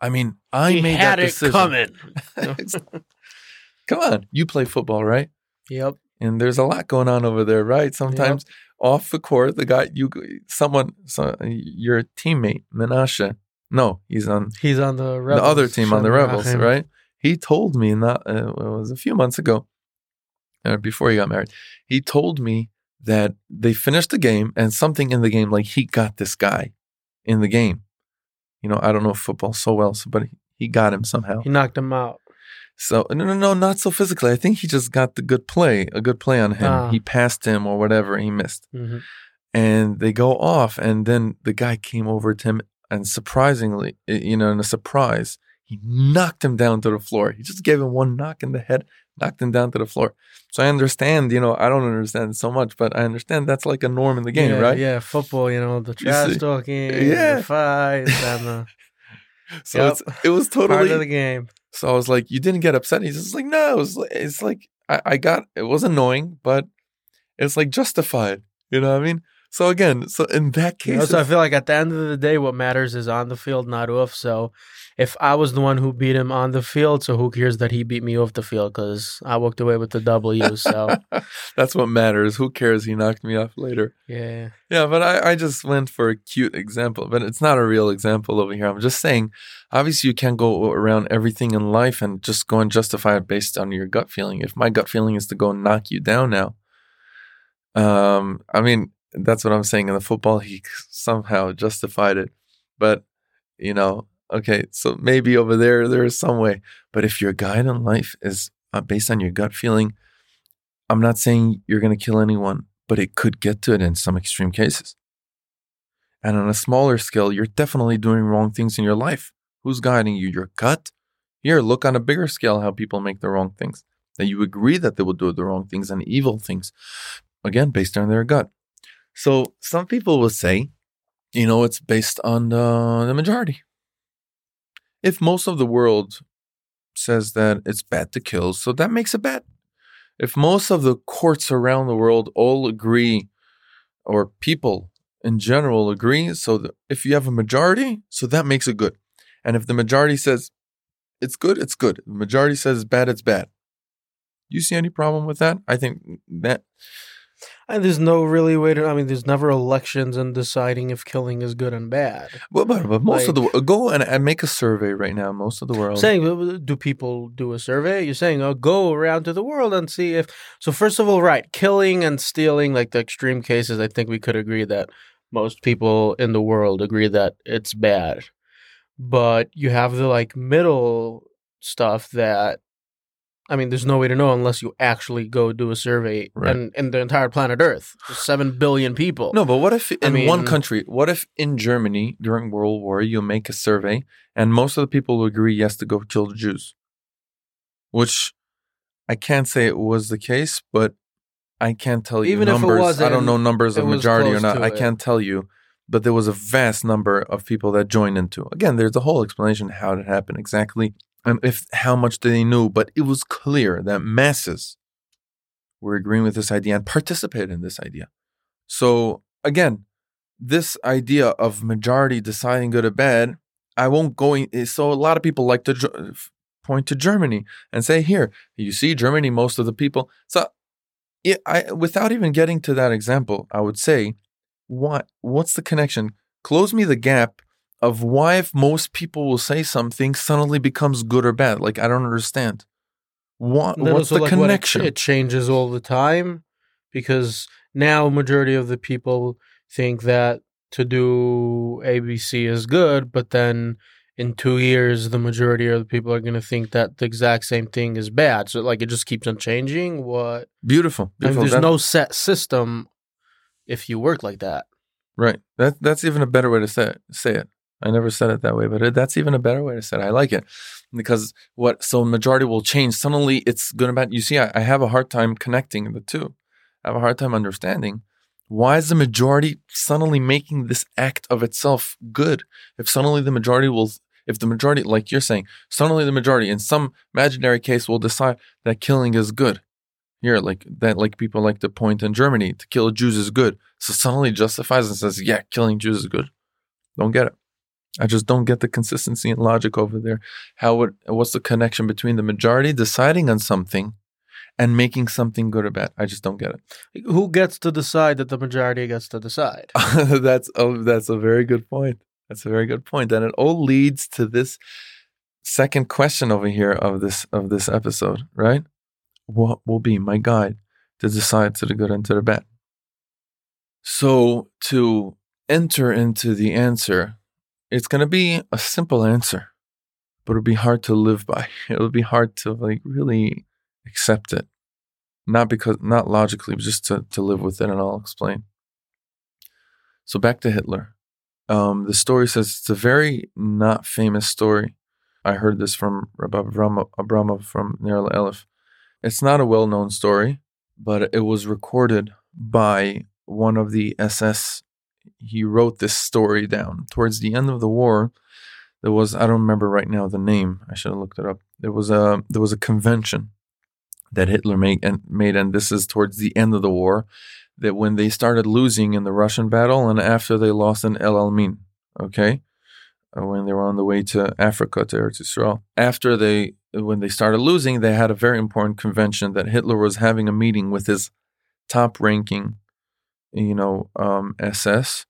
I mean, I he made had that it decision. coming. *laughs* Come on, you play football, right? Yep. And there's a lot going on over there, right? Sometimes, off the court. The guy, you, someone, so, your teammate, Menashe. No, he's on He's on the Rebels. the other team on the Rebels, right? He told me not uh, it was a few months ago, uh, before he got married. He told me that they finished the game and something in the game, like he got this guy in the game. You know, I don't know football so well, so, but he got him somehow. He knocked him out. So no, no, no, not so physically. I think he just got the good play, a good play on him. Ah. He passed him or whatever, he missed hmm and they go off and then the guy came over to him and surprisingly you know in a surprise he knocked him down to the floor he just gave him one knock in the head knocked him down to the floor so i understand you know i don't understand so much but i understand that's like a norm in the game yeah, right Yeah, football. You know the You trash talking, Yeah. the fights, and the *laughs* so Yep. it's, it was totally part of the game. so i was like you didn't get upset he's just like no it was, it's like I, I got it was annoying but it's like justified you know what i mean so again so in that You case know, so I feel like at the end of the day, what matters is on the field, not off. So if I was the one who beat him on the field, so who cares that he beat me off the field? Because I walked away with the W. So *laughs* That's what matters. Who cares? He knocked me off later. yeah, Yeah, but I, I just went for a cute example, but it's not a real example over here. I'm just saying, obviously, you can't go around everything in life and just go and justify it based on your gut feeling. If my gut feeling is to go and knock you down now, um, I mean, that's what I'm saying. In the football, he somehow justified it, but you know, okay, so maybe over there there is some way. But if your guide in life is uh, based on your gut feeling, I'm not saying you're going to kill anyone, but it could get to it in some extreme cases. And on a smaller scale, you're definitely doing wrong things in your life. Who's guiding you? Your gut? Here, look on a bigger scale how people make the wrong things. That you agree that they will do the wrong things and evil things. Again, based on their gut. So some people will say, you know, it's based on the, the majority. If most of the world says that it's bad to kill, so that makes it bad. If most of the courts around the world all agree, or people in general agree, so if you have a majority, so that makes it good. And if the majority says it's good, it's good. The majority says it's bad, it's bad. Do You see any problem with that? I think that and there's no really way to. I mean, there's never elections and deciding if killing is good and bad. well, but, but most of the go and, and make a survey right now. Most of the world. saying do people do a survey you're saying oh go around to the world and see if so first of all right killing and stealing like the extreme cases i think we could agree that most people in the world agree that it's bad but you have the like middle stuff that i mean there's no way to know unless you actually go do a survey Right. and in the entire planet earth 7 billion people No, but what if in one mean- country, what if in Germany during World War you make a survey and most of the people agree yes to go kill the Jews? Which I can't say it was the case, but I can't tell you Even if it numbers. I don't know numbers of majority or not. I it. can't tell you, but there was a vast number of people that joined into. Again, there's a whole explanation how it happened exactly and if how much they knew, but it was clear that masses were agreeing with this idea and participated in this idea. So again, this idea of majority deciding good or bad, I won't go in. Eh, so a lot of people like to eh, point to Germany and say, "Here, you see, Germany, most of the people." So, yeah, I without even getting to that example, I would say, what what's the connection? Close me the gap of why, if most people will say something, suddenly becomes good or bad. Like I don't understand. What what's the like, what it- connection? it, changes all the time because now majority of the people think that to do ABC is good, but then in two years the majority of the people are going to think that the exact same thing is bad. So like it just keeps on changing. What? beautiful, I mean, beautiful. there's That- no set system if you work like that. Right. That that's even a better way to say it. Say it. I never said it that way, but it, that's even a better way to say it. I like it because what so majority will change. Suddenly, it's good bad. You see, I, I have a hard time connecting the two. I have a hard time understanding why is the majority suddenly making this act of itself good? If suddenly the majority will, if the majority, like you're saying, suddenly the majority in some imaginary case will decide that killing is good. Here, like that, like people like to point in Germany to kill Jews is good. So suddenly justifies and says, yeah, killing Jews is good. Don't get it. I just don't get the consistency and logic over there. How would what's the connection between the majority deciding on something and making something good or bad. I just don't get it. Who gets to decide that the majority gets to decide? *laughs* that's a, that's a very good point. That's a very good point. point, and it all leads to this second question over here of this of this episode, right? What will be my guide to decide to the good and to the bad? So to enter into the answer, it's going to be a simple answer, but it'll be hard to live by. *laughs* It'll be hard to like really accept it. Not because not logically, but just to, to live with it and I'll explain. So back to Hitler. Um, the story says it's a very not famous story. I heard this from Rabbi Abramov from Ner Elif. It's not a well known story, but it was recorded by one of the SS. He wrote this story down. Towards the end of the war, there was I don't remember right now the name. I should have looked it up. There was a there was a convention that Hitler made and made, and this is towards the end of the war. That when they started losing in the Russian battle, and after they lost in El Alamein, okay, uh, when they were on the way to Africa to Eretz Yisrael. After they, when they started losing, they had a very important convention that Hitler was having a meeting with his top-ranking, you know, um, SS,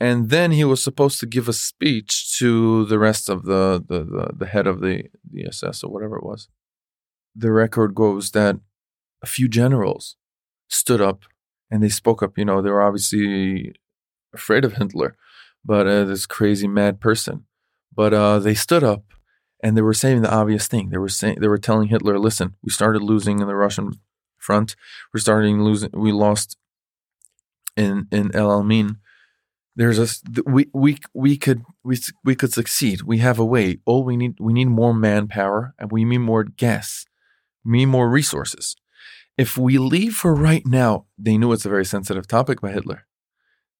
and then he was supposed to give a speech to the rest of the the the, the head of the the SS or whatever it was. The record goes that a few generals stood up and they spoke up. You know, they were obviously afraid of Hitler but uh, this crazy mad person. But uh, they stood up and they were saying the obvious thing. They were saying they were telling Hitler, "Listen, we started losing in the Russian front. We're starting losing. We lost in in El Alamein. There's a we we we could we we could succeed. We have a way. All we need we need more manpower and we need more gas. We need more resources. If we leave for right now, they knew it's a very sensitive topic by Hitler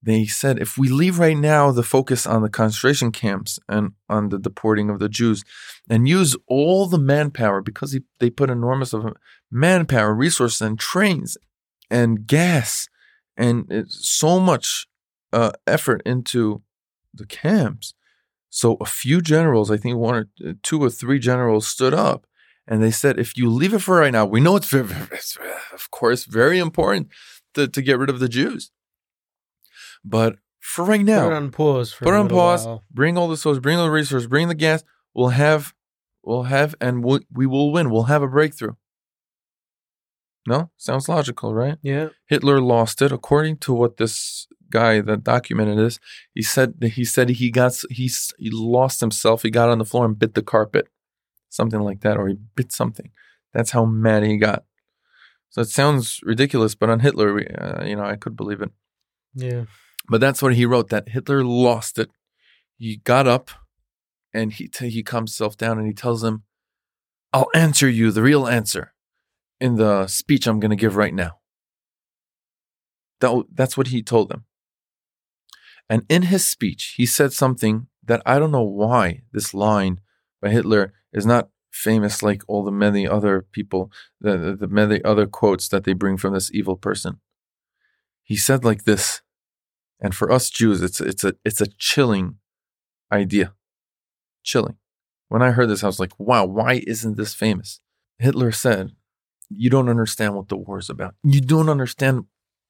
they said if we leave right now the focus on the concentration camps and on the deporting of the Jews and use all the manpower because they put enormous of manpower, resources, and trains and gas and so much uh, effort into the camps. So a few generals, I think one or uh, two or three generals, stood up and they said, if you leave it for right now, we know it's, very, it's of course very important to, to get rid of the Jews but for right now, put on pause. put on pause. While. Bring all the source. Bring all the resources. Bring the gas. We'll have, we'll have, and we'll, we will win. We'll have a breakthrough. No, sounds logical, right? Yeah. Hitler lost it, according to what this guy that documented this. He said he said he got he he lost himself. He got on the floor and bit the carpet, something like that, or he bit something. That's how mad he got. So it sounds ridiculous, but on Hitler, uh, you know, I could believe it. Yeah. But that's what he wrote that Hitler lost it. He got up and he t- he calms himself down and he tells him, "I'll answer you the real answer in the speech I'm going to give right now." That, that's what he told them. And in his speech, he said something that I don't know why this line by Hitler is not famous like all the many other people, the, the, the many other quotes that they bring from this evil person. He said like this and for us Jews, it's it's a it's a chilling idea. Chilling. When I heard this, I was like, wow, why isn't this famous? Hitler said, You don't understand what the war is about. You don't understand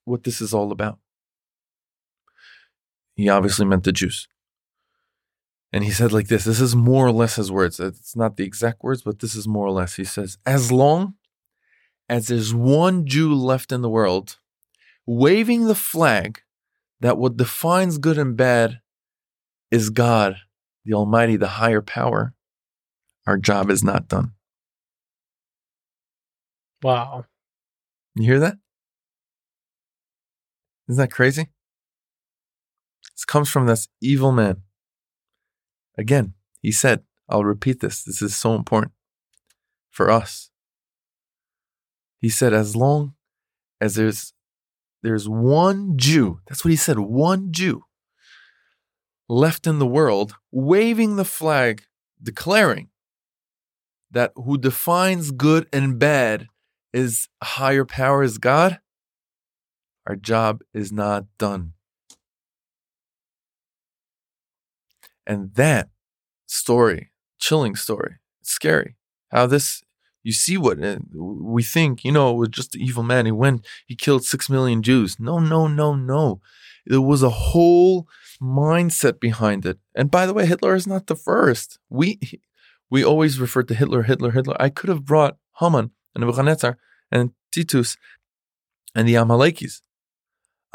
what this is all about. He obviously meant the Jews. And he said like this this is more or less his words. It's not the exact words, but this is more or less. He says, As long as there's one Jew left in the world waving the flag that what defines good and bad is God, the Almighty, the higher power, our job is not done. Wow. You hear that? Isn't that crazy? This comes from this evil man. Again, he said, I'll repeat this. This is so important for us. He said, as long as there's there's one Jew, that's what he said, one Jew left in the world waving the flag, declaring that who defines good and bad is higher power is God, our job is not done. And that story, chilling story, scary. How this You see what uh, we think, you know, it was just an evil man. He went, he killed six million Jews. No, no, no, no. There was a whole mindset behind it. And by the way, Hitler is not the first. We we always refer to Hitler, Hitler, Hitler. I could have brought Haman and Nebuchadnezzar and Titus and the Amalekis.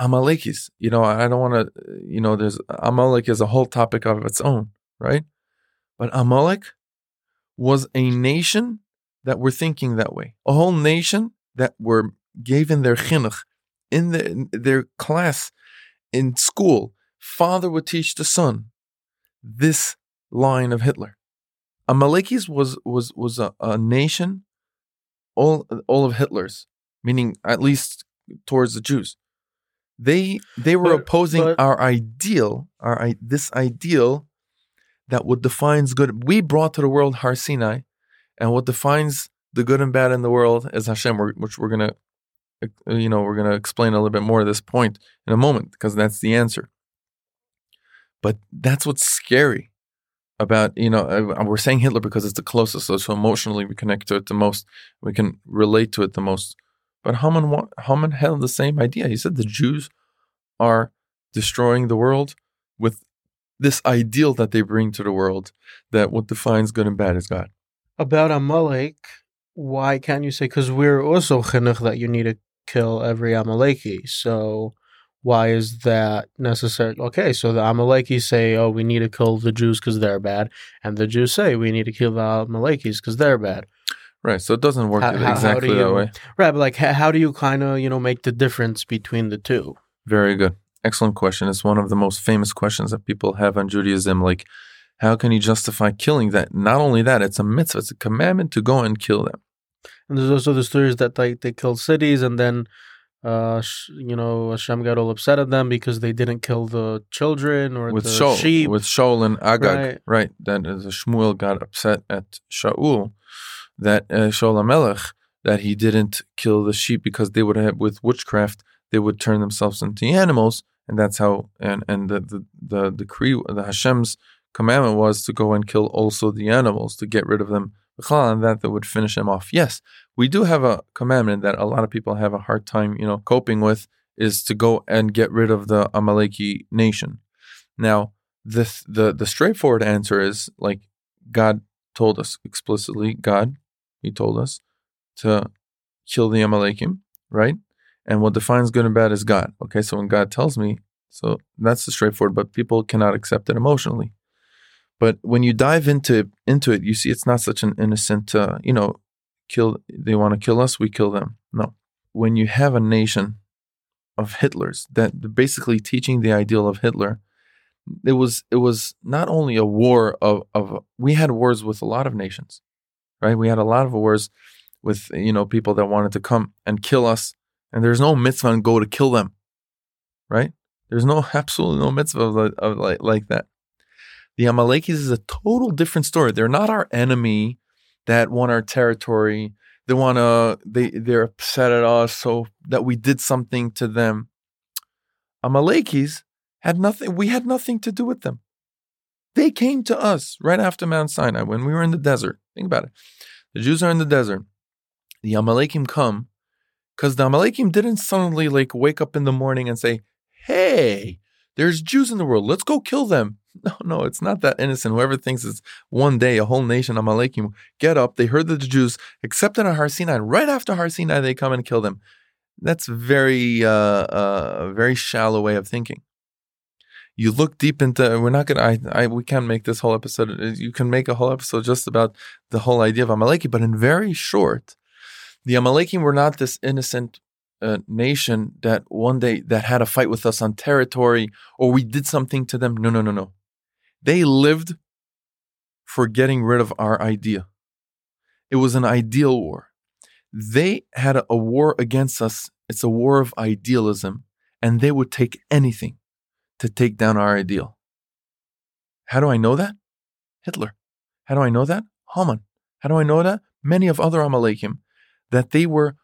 Amalekis, you know, I don't want to, you know, there's Amalek is a whole topic of its own, right? But Amalek was a nation that were thinking that way, a whole nation that were given their chinuch in, the, in their class in school. Father would teach the son this line of Hitler. Amalekis was was was a, a nation, all all of Hitler's, meaning at least towards the Jews. They they were But- opposing but- our ideal, our this ideal that what defines good. We brought to the world Har Sinai, and what defines the good and bad in the world is Hashem, which we're gonna, uh, you know, we're gonna explain a little bit more of this point in a moment because that's the answer. But that's what's scary about you know uh, we're saying Hitler because it's the closest, so, so emotionally we connect to it the most, we can relate to it the most. But Haman Haman held the same idea. He said the Jews are destroying the world with this ideal that they bring to the world that what defines good and bad is God. About Amalek, why can't you say? Because we're also chinuch that you need to kill every Amaleki. So why is that necessary? Okay, so the Amalekis say, "Oh, we need to kill the Jews because they're bad," and the Jews say, "We need to kill the Amalekis because they're bad." Right. So it doesn't work How- how- how exactly that way. Right, but like, how do you kind of you know make the difference between the two? Very good. Excellent question. It's one of the most famous questions that people have on Judaism. Like, how can you justify killing that? Not only that, it's a mitzvah, it's a commandment to go and kill them. And there's also the stories that like they killed cities, and then, uh, sh- you know, Hashem got all upset at them because they didn't kill the children or with the Shaul, sheep. with Shaul and Agag, Right. right? That is, Shmuel got upset at Shaul, that uh, Shaul HaMelech, that he didn't kill the sheep because they would have with witchcraft they would turn themselves into animals, and that's how and and the the, the decree the Hashem's commandment was to go and kill also the animals to get rid of them. And that that would finish them off. Yes, we do have a commandment that a lot of people have a hard time, you know, coping with, is to go and get rid of the Amaleki nation. Now, the the the straightforward answer is like God told us explicitly. God, He told us to kill the Amalekim, right? And what defines good and bad is God. Okay, so when God tells me, so that's the straightforward. But people cannot accept it emotionally. But when you dive into into it, you see it's not such an innocent, uh, you know, kill. They want to kill us, we kill them. No, when you have a nation of Hitlers that basically teaching the ideal of Hitler, it was it was not only a war of of we had wars with a lot of nations, right? We had a lot of wars with you know people that wanted to come and kill us, and there's no mitzvah and go to kill them, right? There's no *laughs* absolutely no mitzvah of, like- of like like that. The Amalekis is a total different story. They're not our enemy that want our territory. They want to they they're upset at us so that we did something to them. Uh, Amalekis had nothing we had nothing to do with them. They came to us right after Mount Sinai when we were in the desert. Think about it. The Jews are in the desert. The Amalekim come because the Amalekim didn't suddenly like wake up in the morning and say, Hey, there's Jews in the world. Let's go kill them. *laughs* No, no, it's not that innocent. Whoever thinks it's one day a whole nation Amalekim get up. They heard that the Jews accepted on Har Sinai. Right after Har Sinai, they come and kill them. That's very, uh, uh, very shallow way of thinking. You look deep into. We're not gonna. I, I. We can't make this whole episode. You can make a whole episode just about the whole idea of Amaleki, but in very short, the Amalekim were not this innocent uh, nation that one day that had a fight with us on territory or we did something to them. No, no, no, no. They lived for getting rid of our idea. It was an ideal war. They had a, a war against us. It's a war of idealism, and they would take anything to take down our ideal. How do I know that? Hitler. How do I know that? Haman. How do I know that? Many of other Amalekim that they were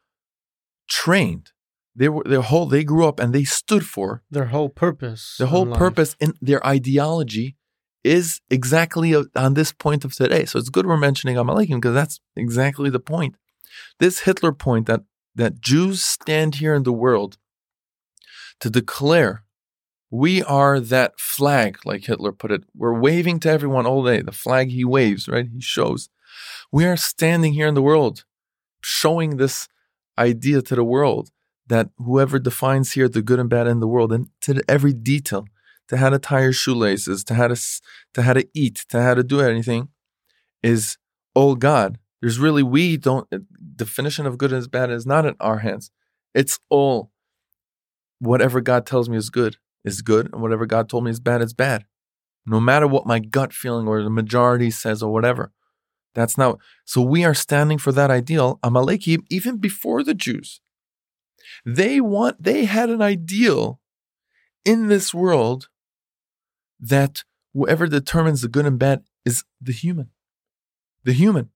trained. They were their whole they grew up and they stood for Their whole purpose. the whole purpose in their ideology is exactly on this point of today. So it's good we're mentioning Amalekim because that's exactly the point. This Hitler point that that Jews stand here in the world to declare we are that flag, like Hitler put it. We're waving to everyone all day. The flag he waves, right? He shows. We are standing here in the world, showing this idea to the world that whoever defines here the good and bad in the world and to every detail, to how to tie your shoelaces, to how to to how to eat, to how to do anything, is all God. There's really we don't eh, definition of good and bad is not in our hands. It's all whatever God tells me is good is good, and whatever God told me is bad is bad. No matter what my gut feeling or the majority says or whatever. That's not so we are standing for that ideal, Amaleki, even before the Jews. They want they had an ideal in this world that whoever determines the good and bad is the human. The human.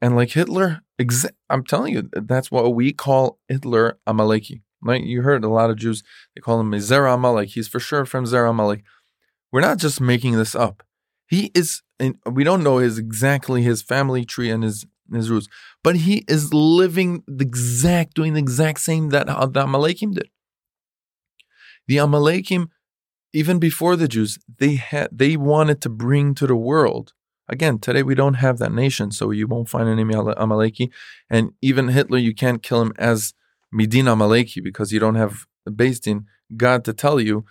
And like Hitler, exa- I'm telling you, that's what we call Hitler Amaleki. Right? You heard a lot of Jews, they call him Zera Amalek. He's for sure from Zera Amalek. We're not just making this up. He is, we don't know his exactly his family tree and his his roots, but he is living the exact, doing the exact same that uh, the Amalekim did. The Amalekim, even before the Jews, they had they wanted to bring to the world. Again, today we don't have that nation, so you won't find any Amaleki, and even Hitler, you can't kill him as Midin Amaleki because you don't have based in God to tell you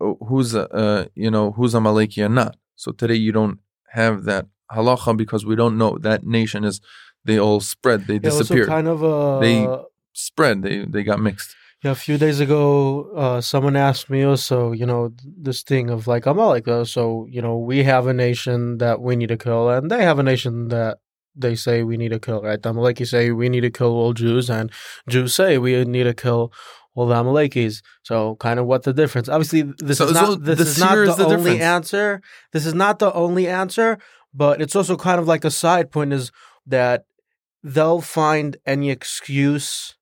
oh, who's a, uh, you know who's Amaleki and not. So today you don't have that halacha because we don't know. That nation is they all spread they disappeared kind of a they uh, spread they they got mixed yeah a few days ago uh, someone asked me also you know this thing of like Amalek uh, so you know we have a nation that we need to kill and they have a nation that they say we need to kill right The Amaleki say we need to kill all Jews and Jews say we need to kill all the Amalekis. So, kind of what the difference? Obviously, this so, is not so this is not the, the only difference. answer. This is not the only answer, but it's also kind of like a side point is that they'll find any excuse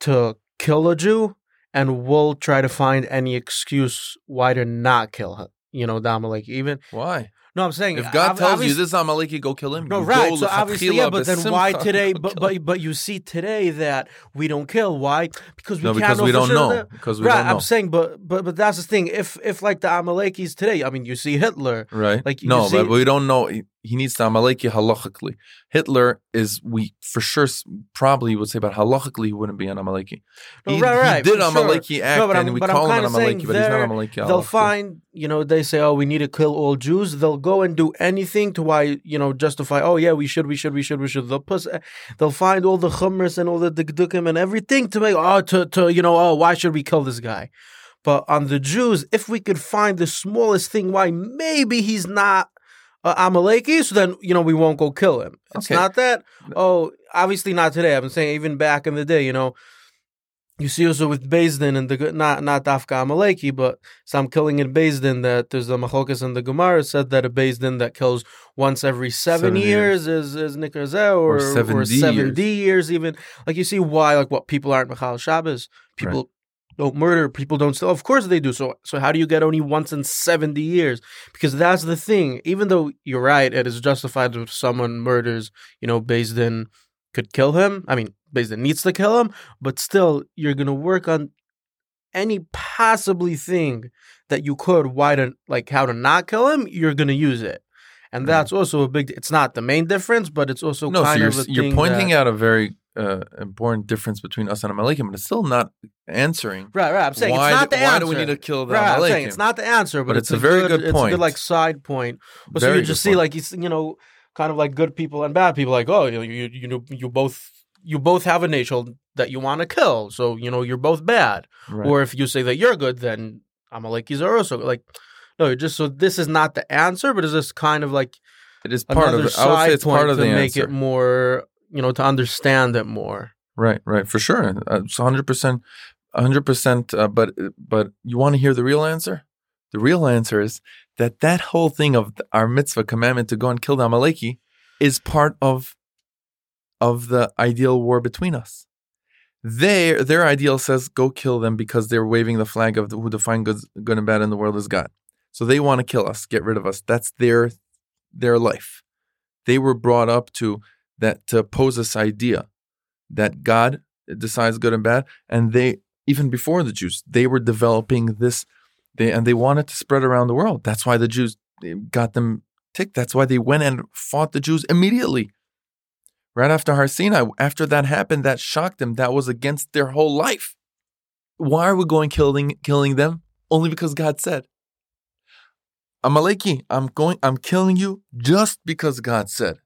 to kill a Jew, and we'll try to find any excuse why to not kill him. You know, the Amalek. Even why? No, I'm saying if God tells you this Amaleki, go kill him. No, right. So obviously, yeah. But then why today? *laughs* But but but you see today that we don't kill. Why? Because we no, can't because know we don't sure know. That, because we right, don't know. I'm saying, but but but that's the thing. If if like the Amalekis today, I mean, you see Hitler, right? Like no, see, but we don't know. He, needs to Amaleki halachically. Hitler is we for sure probably would say, but halachically he wouldn't be an Amaleki. No, he, right, right, he did sure. Amaleki act, no, and we call him an Amaleki, but he's not Amaleki. They'll find, you know, they say, oh, we need to kill all Jews. They'll go and do anything to why, you know, justify. Oh yeah, we should, we should, we should, we should. They'll put, eh, they'll find all the chumras and all the dikdukim and everything to make. Oh, to to you know, oh, why should we kill this guy? But on the Jews, if we could find the smallest thing why maybe he's not uh, Amaleki, so then you know we won't go kill him. It's Okay. not that. Oh, obviously not today. I've been saying even back in the day, you know. You see also with Beis Din and the not not Dafka Amaleki, but some killing in Beis Din that there's the machlokes and the Gemara said that a Beis Din that kills once every seven, Seven years, is is Nikazeh or, Or 70 years. 70 years even. Like you see why like what people aren't Machal Shabbos. People don't murder, people don't steal. Of course they do. So so how do you get only once in 70 years? Because that's the thing. Even though you're right, it is justified if someone murders, you know, Beis Din could kill him. I mean, Beis Din needs to kill him, but still you're gonna work on any possibly thing that you could why to like how to not kill him, you're gonna use it. And Right. that's also a big it's not the main difference, but it's also no, so you're, of you're pointing that, out a very uh, important difference between us and Amalekim, but it's still not answering. Right, right. I'm saying why, it's not the why answer. do we need to kill the Right, I'm saying it's not the answer, but, But it's, it's a very good It's a point. good like side point. So you just see point. like you you know kind of like good people and bad people. Like oh you you you know you both you both have a nation that you want to kill, so you know you're both bad. Right. Or if you say that you're good, then Amalekis are also like no. Just so this is not the answer, but it's just kind of like it is part another of it. I would say it's point part of to the make it more you know to understand it more. Right, right, for sure. It's hundred percent, hundred percent. uh, But but you want to hear the real answer? The real answer is that that whole thing of our mitzvah commandment to go and kill the Amaleki is part of of the ideal war between us. Their their ideal says go kill them because they're waving the flag of the, who define good, good and bad in the world as God. So they want to kill us, get rid of us. That's their their life. They were brought up to that uh, to oppose this idea that God decides good and bad, and they even before the Jews, they were developing this, they and they wanted to spread around the world. That's why the Jews got them ticked. That's why they went and fought the Jews immediately. Right after Har Sinai, after that happened, that shocked them. That was against their whole life. Why are we going killing killing them? Only because God said. Amaleki, I'm going, I'm killing you just because God said.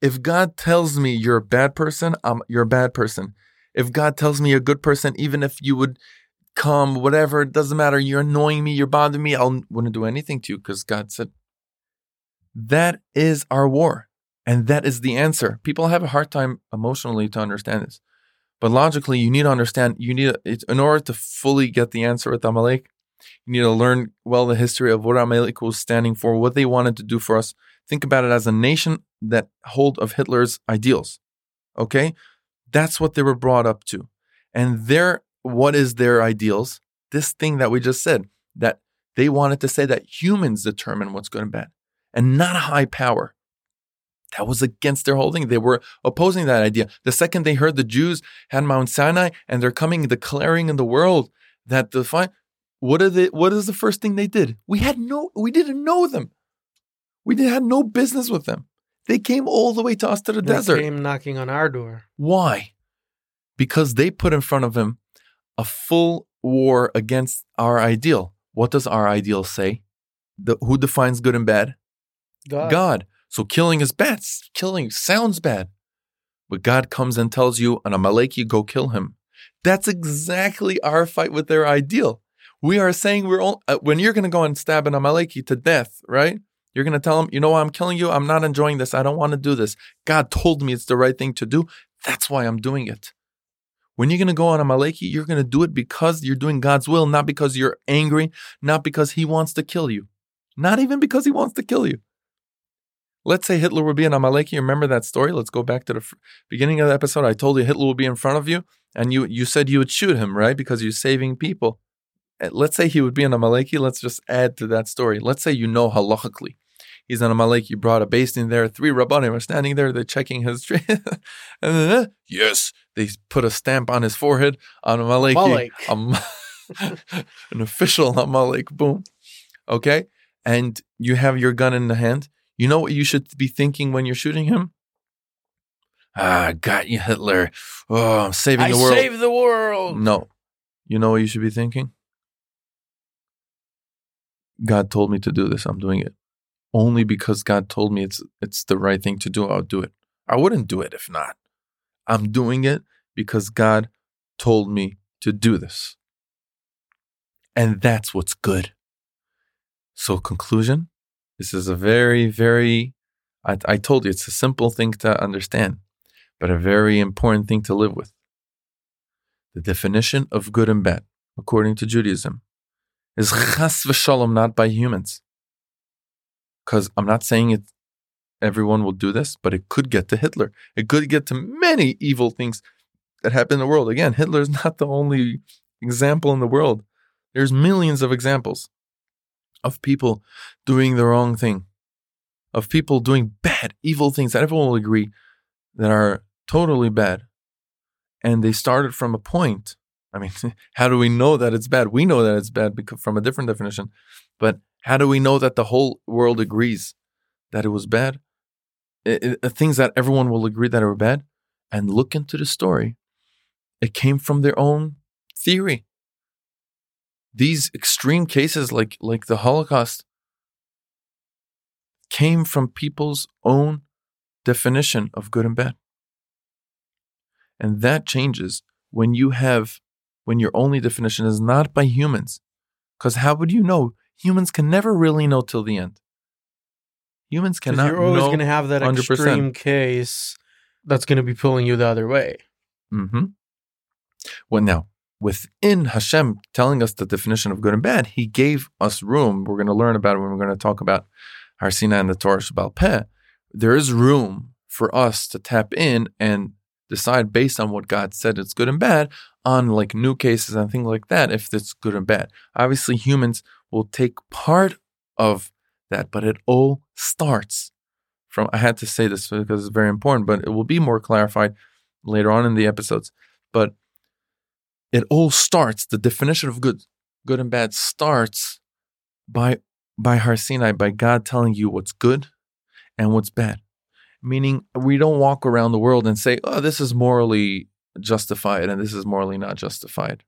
If God tells me you're a bad person, I'm, you're a bad person. If God tells me you're a good person, even if you would come, whatever, it doesn't matter. You're annoying me, you're bothering me, I wouldn't do anything to you because God said. That is our war. And that is the answer. People have a hard time emotionally to understand this. But logically, you need to understand, you need, in order to fully get the answer with Amalek, you need to learn well the history of what Amalek was standing for, what they wanted to do for us. Think about it as a nation that hold of Hitler's ideals. Okay? That's what they were brought up to. And their what is their ideals? This thing that we just said, that they wanted to say that humans determine what's good and bad, and not a high power. That was against their holding. They were opposing that idea. The second they heard the Jews had Mount Sinai and they're coming declaring in the world that the fine, what are they? What is the first thing they did? We had no, we didn't know them. We had no business with them. They came all the way to us to the desert. They desert. came knocking on our door. Why? Because they put in front of him a full war against our ideal. What does our ideal say? The, who defines good and bad? God. God. So killing is bad. Killing sounds bad. But God comes and tells you, an Amaleki, go kill him. That's exactly our fight with their ideal. We are saying we're all, uh, when you're going to go and stab an Amaleki to death, right? You're going to tell him, you know what, I'm killing you. I'm not enjoying this. I don't want to do this. God told me it's the right thing to do. That's why I'm doing it. When you're going to go on Amaleki, you're going to do it because you're doing God's will, not because you're angry, not because he wants to kill you, not even because he wants to kill you. Let's say Hitler would be an Amaleki. Remember that story? Let's go back to the beginning of the episode. I told you Hitler would be in front of you, and you you said you would shoot him, right? Because you're saving people. Uh, Let's say he would be an Amaleki. Let's just add to that story. Let's say you know halachically. He's an Amalek. You brought a beis din in there. Three rabbanim are standing there. They're checking his *laughs* tree. and then, uh, yes, they put a stamp on his forehead on Amalek. Malek. *laughs* Am- an official Amalek. Boom. Okay. And you have your gun in the hand. You know what you should be thinking when you're shooting him? Ah, got you, Hitler. Oh, I'm saving I the world. saved the world. No. You know what you should be thinking? God told me to do this. I'm doing it. Only because God told me it's it's the right thing to do, I'll do it. I wouldn't do it if not. I'm doing it because God told me to do this. And that's what's good. So conclusion, this is a very, very I, I told you it's a simple thing to understand, but a very important thing to live with the definition of good and bad, according to Judaism, is chas v'shalom, not by humans. Because I'm not saying it, everyone will do this, but it could get to Hitler. It could get to many evil things that happen in the world. Again, Hitler is *laughs* not the only example in the world. There's millions of examples of people doing the wrong thing, of people doing bad, evil things that everyone will agree that are totally bad and they started from a point. I mean, *laughs* how do we know that it's bad? We know that it's bad because from a different definition, but how do we know that the whole world agrees that it was bad? It, it, things that everyone will agree that are bad, and look into the story. It came from their own theory. These extreme cases, like like the Holocaust, came from people's own definition of good and bad. And that changes when you have, when your only definition is not by humans. Because how would you know? Humans can never really know till the end. Humans cannot know. you're always going to have that 100%. extreme case that's going to be pulling you the other way. hmm Well, now, within Hashem telling us the definition of good and bad, He gave us room. We're going to learn about it when we're going to talk about Har Sinai and the Torah Sheba'al Peh. There is room for us to tap in and decide based on what God said it's good and bad on like new cases and things like that if it's good and bad. Obviously, humans will take part of that. But it all starts from, I had to say this because it's very important, but it will be more clarified later on in the episodes. But it all starts, the definition of good, good and bad starts by by Har Sinai, by God telling you what's good and what's bad. Meaning we don't walk around the world and say, oh, this is morally justified and this is morally not justified.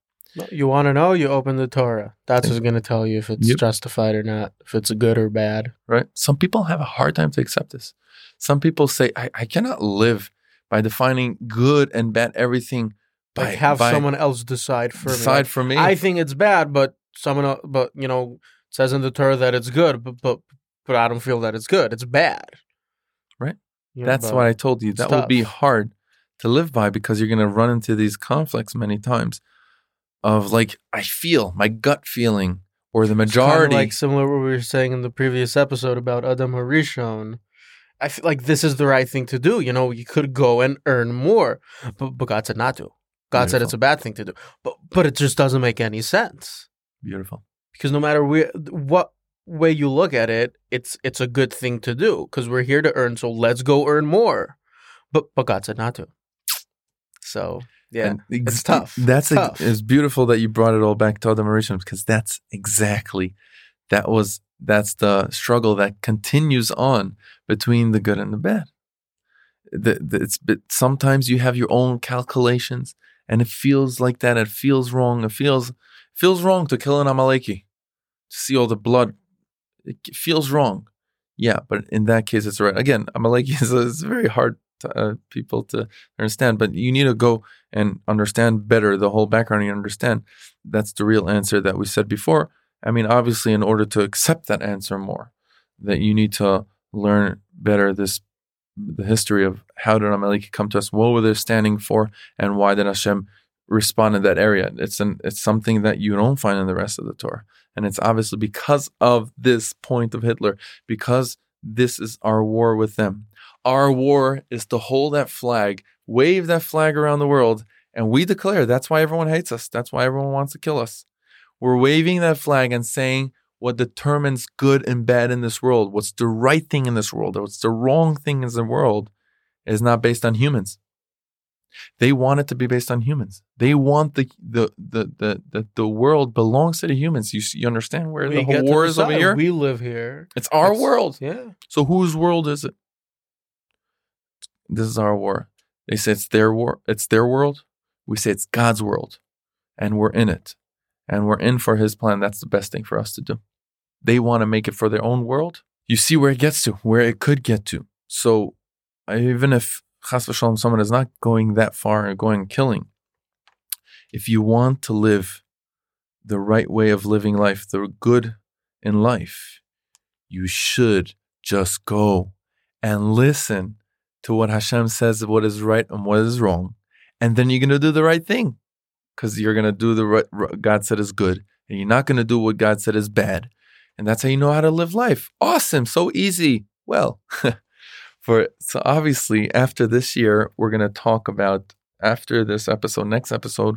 You want to know? You open the Torah. That's what's going to tell you if it's Yep. justified or not, if it's good or bad. right? Some people have a hard time to accept this. Some people say, I, I cannot live by defining good and bad everything by Like have by someone else decide for decide me. for me. I think it's bad, but someone, else, but you know, says in the Torah that it's good, but but but I don't feel that it's good. It's bad. Right. You know, That's what I told you. That will be hard to live by because you're going to run into these conflicts many times of like, I feel my gut feeling or the majority. like similar to what we were saying in the previous episode about Adam Harishon. I feel like this is the right thing to do. You know, you could go and earn more, but, but God said not to. God said it's a bad thing to do, but but it just doesn't make any sense Beautiful. because no matter where, what way you look at it, it's it's a good thing to do because we're here to earn. So let's go earn more. But but God said not to. So yeah, And it's tough. That's It's tough. it's beautiful that you brought it all back to Adam Harishon because that's exactly that was that's the struggle that continues on between the good and the bad. The, the, it's but sometimes you have your own calculations and it feels like that. It feels wrong. It feels feels wrong to kill an Amaleki, to see all the blood. It feels wrong. Yeah, but in that case, it's right. Again, Amaleki *laughs* is, is very hard uh, people to understand, but you need to go and understand better the whole background You understand that's the real answer that we said before. I mean, obviously, in order to accept that answer more, that you need to learn better this the history of how did Amalek come to us, what were they standing for, and why did Hashem respond in that area. It's an it's something that you don't find in the rest of the Torah, and it's obviously because of this point of Hitler, because this is our war with them. Our war is to hold that flag, wave that flag around the world, and we declare that's why everyone hates us. That's why everyone wants to kill us. We're waving that flag and saying what determines good and bad in this world, what's the right thing in this world, or what's the wrong thing in the world, is not based on humans. They want it to be based on humans. They want the the the the the, the world belongs to the humans. You you understand where We the whole war is over here? We live here. it's our It's- world. Yeah. So whose world is it? This is our war. They say it's their war. It's their world. We say it's God's world, and we're in it, and we're in for His plan. That's the best thing for us to do. They want to make it for their own world. You see where it gets to, where it could get to. So even if chas v'shalom, someone is not going that far and going killing, if you want to live the right way of living life, the good in life, you should just go and listen to what Hashem says, what is right and what is wrong. And then you're going to do the right thing because you're going to do the right, God said is good. And you're not going to do what God said is bad. And that's how you know how to live life. Awesome. So easy. Well, *laughs* for so obviously after this year, we're going to talk about after this episode, next episode,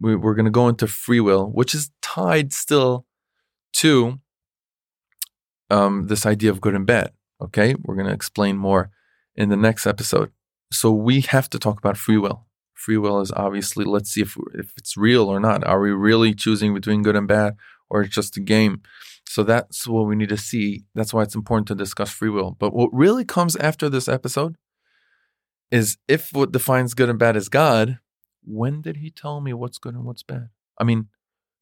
we, we're going to go into free will, which is tied still to um, this idea of good and bad. Okay, we're going to explain more in the next episode. So we have to talk about free will. Free will is obviously let's see if if it's real or not. Are we really choosing between good and bad, or it's just a game? So that's what we need to see. That's why it's important to discuss free will. But what really comes after this episode is if what defines good and bad is God, when did he tell me what's good and what's bad? I mean,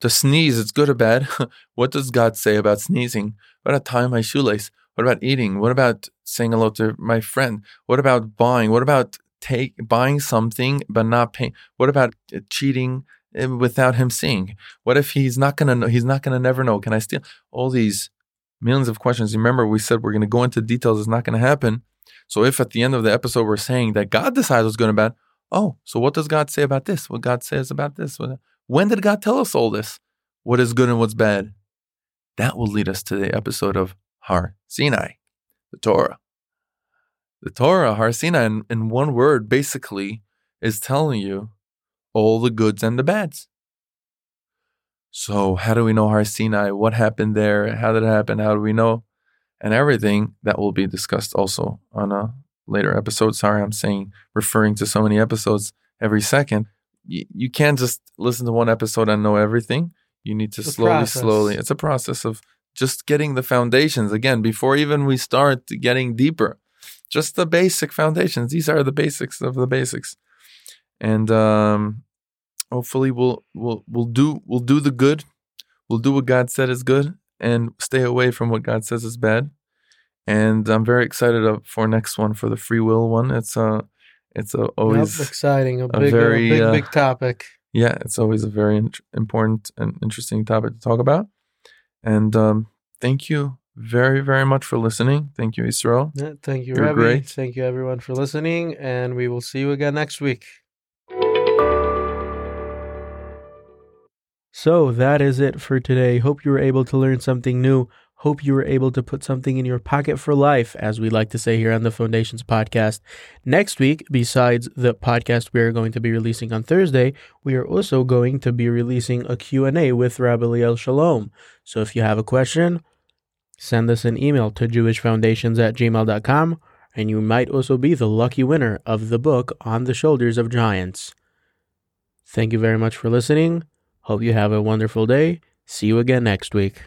to sneeze, it's good or bad. *laughs* what does God say about sneezing? What about tying my shoelace? What about eating? What about saying hello to my friend? What about buying? What about take buying something but not paying? What about uh, cheating uh, without him seeing? What if he's not gonna know? He's not gonna never know. Can I steal? All these millions of questions. Remember, we said we're gonna go into details. It's not gonna happen. So if at the end of the episode we're saying that God decides what's good and bad, oh, so what does God say about this? What God says about this? When did God tell us all this? What is good and what's bad? That will lead us to the episode of Har Sinai, the Torah. The Torah, Har Sinai, in, in one word, basically is telling you all the goods and the bads. So, how do we know Har Sinai? What happened there? How did it happen? How do we know? And everything that will be discussed also on a later episode. Sorry, I'm saying, referring to so many episodes every second. You, you can't just listen to one episode and know everything. You need to It's slowly, slowly. It's a process of just getting the foundations again before even we start getting deeper. Just the basic foundations. These are the basics of the basics, and um, hopefully we'll we'll we'll do we'll do the good. We'll do what God said is good, and stay away from what God says is bad. And I'm very excited for next one for the free will one. It's uh it's a always Yep, exciting. A big, very, a big, uh, big topic. yeah, it's always a very int- important and interesting topic to talk about. And um, thank you very, very much for listening. Thank you, Israel. Yeah, thank you, You're Rebbe. great. Thank you, everyone, for listening, and we will see you again next week. So that is it for today. Hope you were able to learn something new. Hope you were able to put something in your pocket for life, as we like to say here on the Foundations podcast. Next week, besides the podcast we are going to be releasing on Thursday, we are also going to be releasing a Q&A with Rabbi Liel Shalom. So if you have a question, send us an email to jewishfoundations at gmail.com, and you might also be the lucky winner of the book On the Shoulders of Giants. Thank you very much for listening. Hope you have a wonderful day. See you again next week.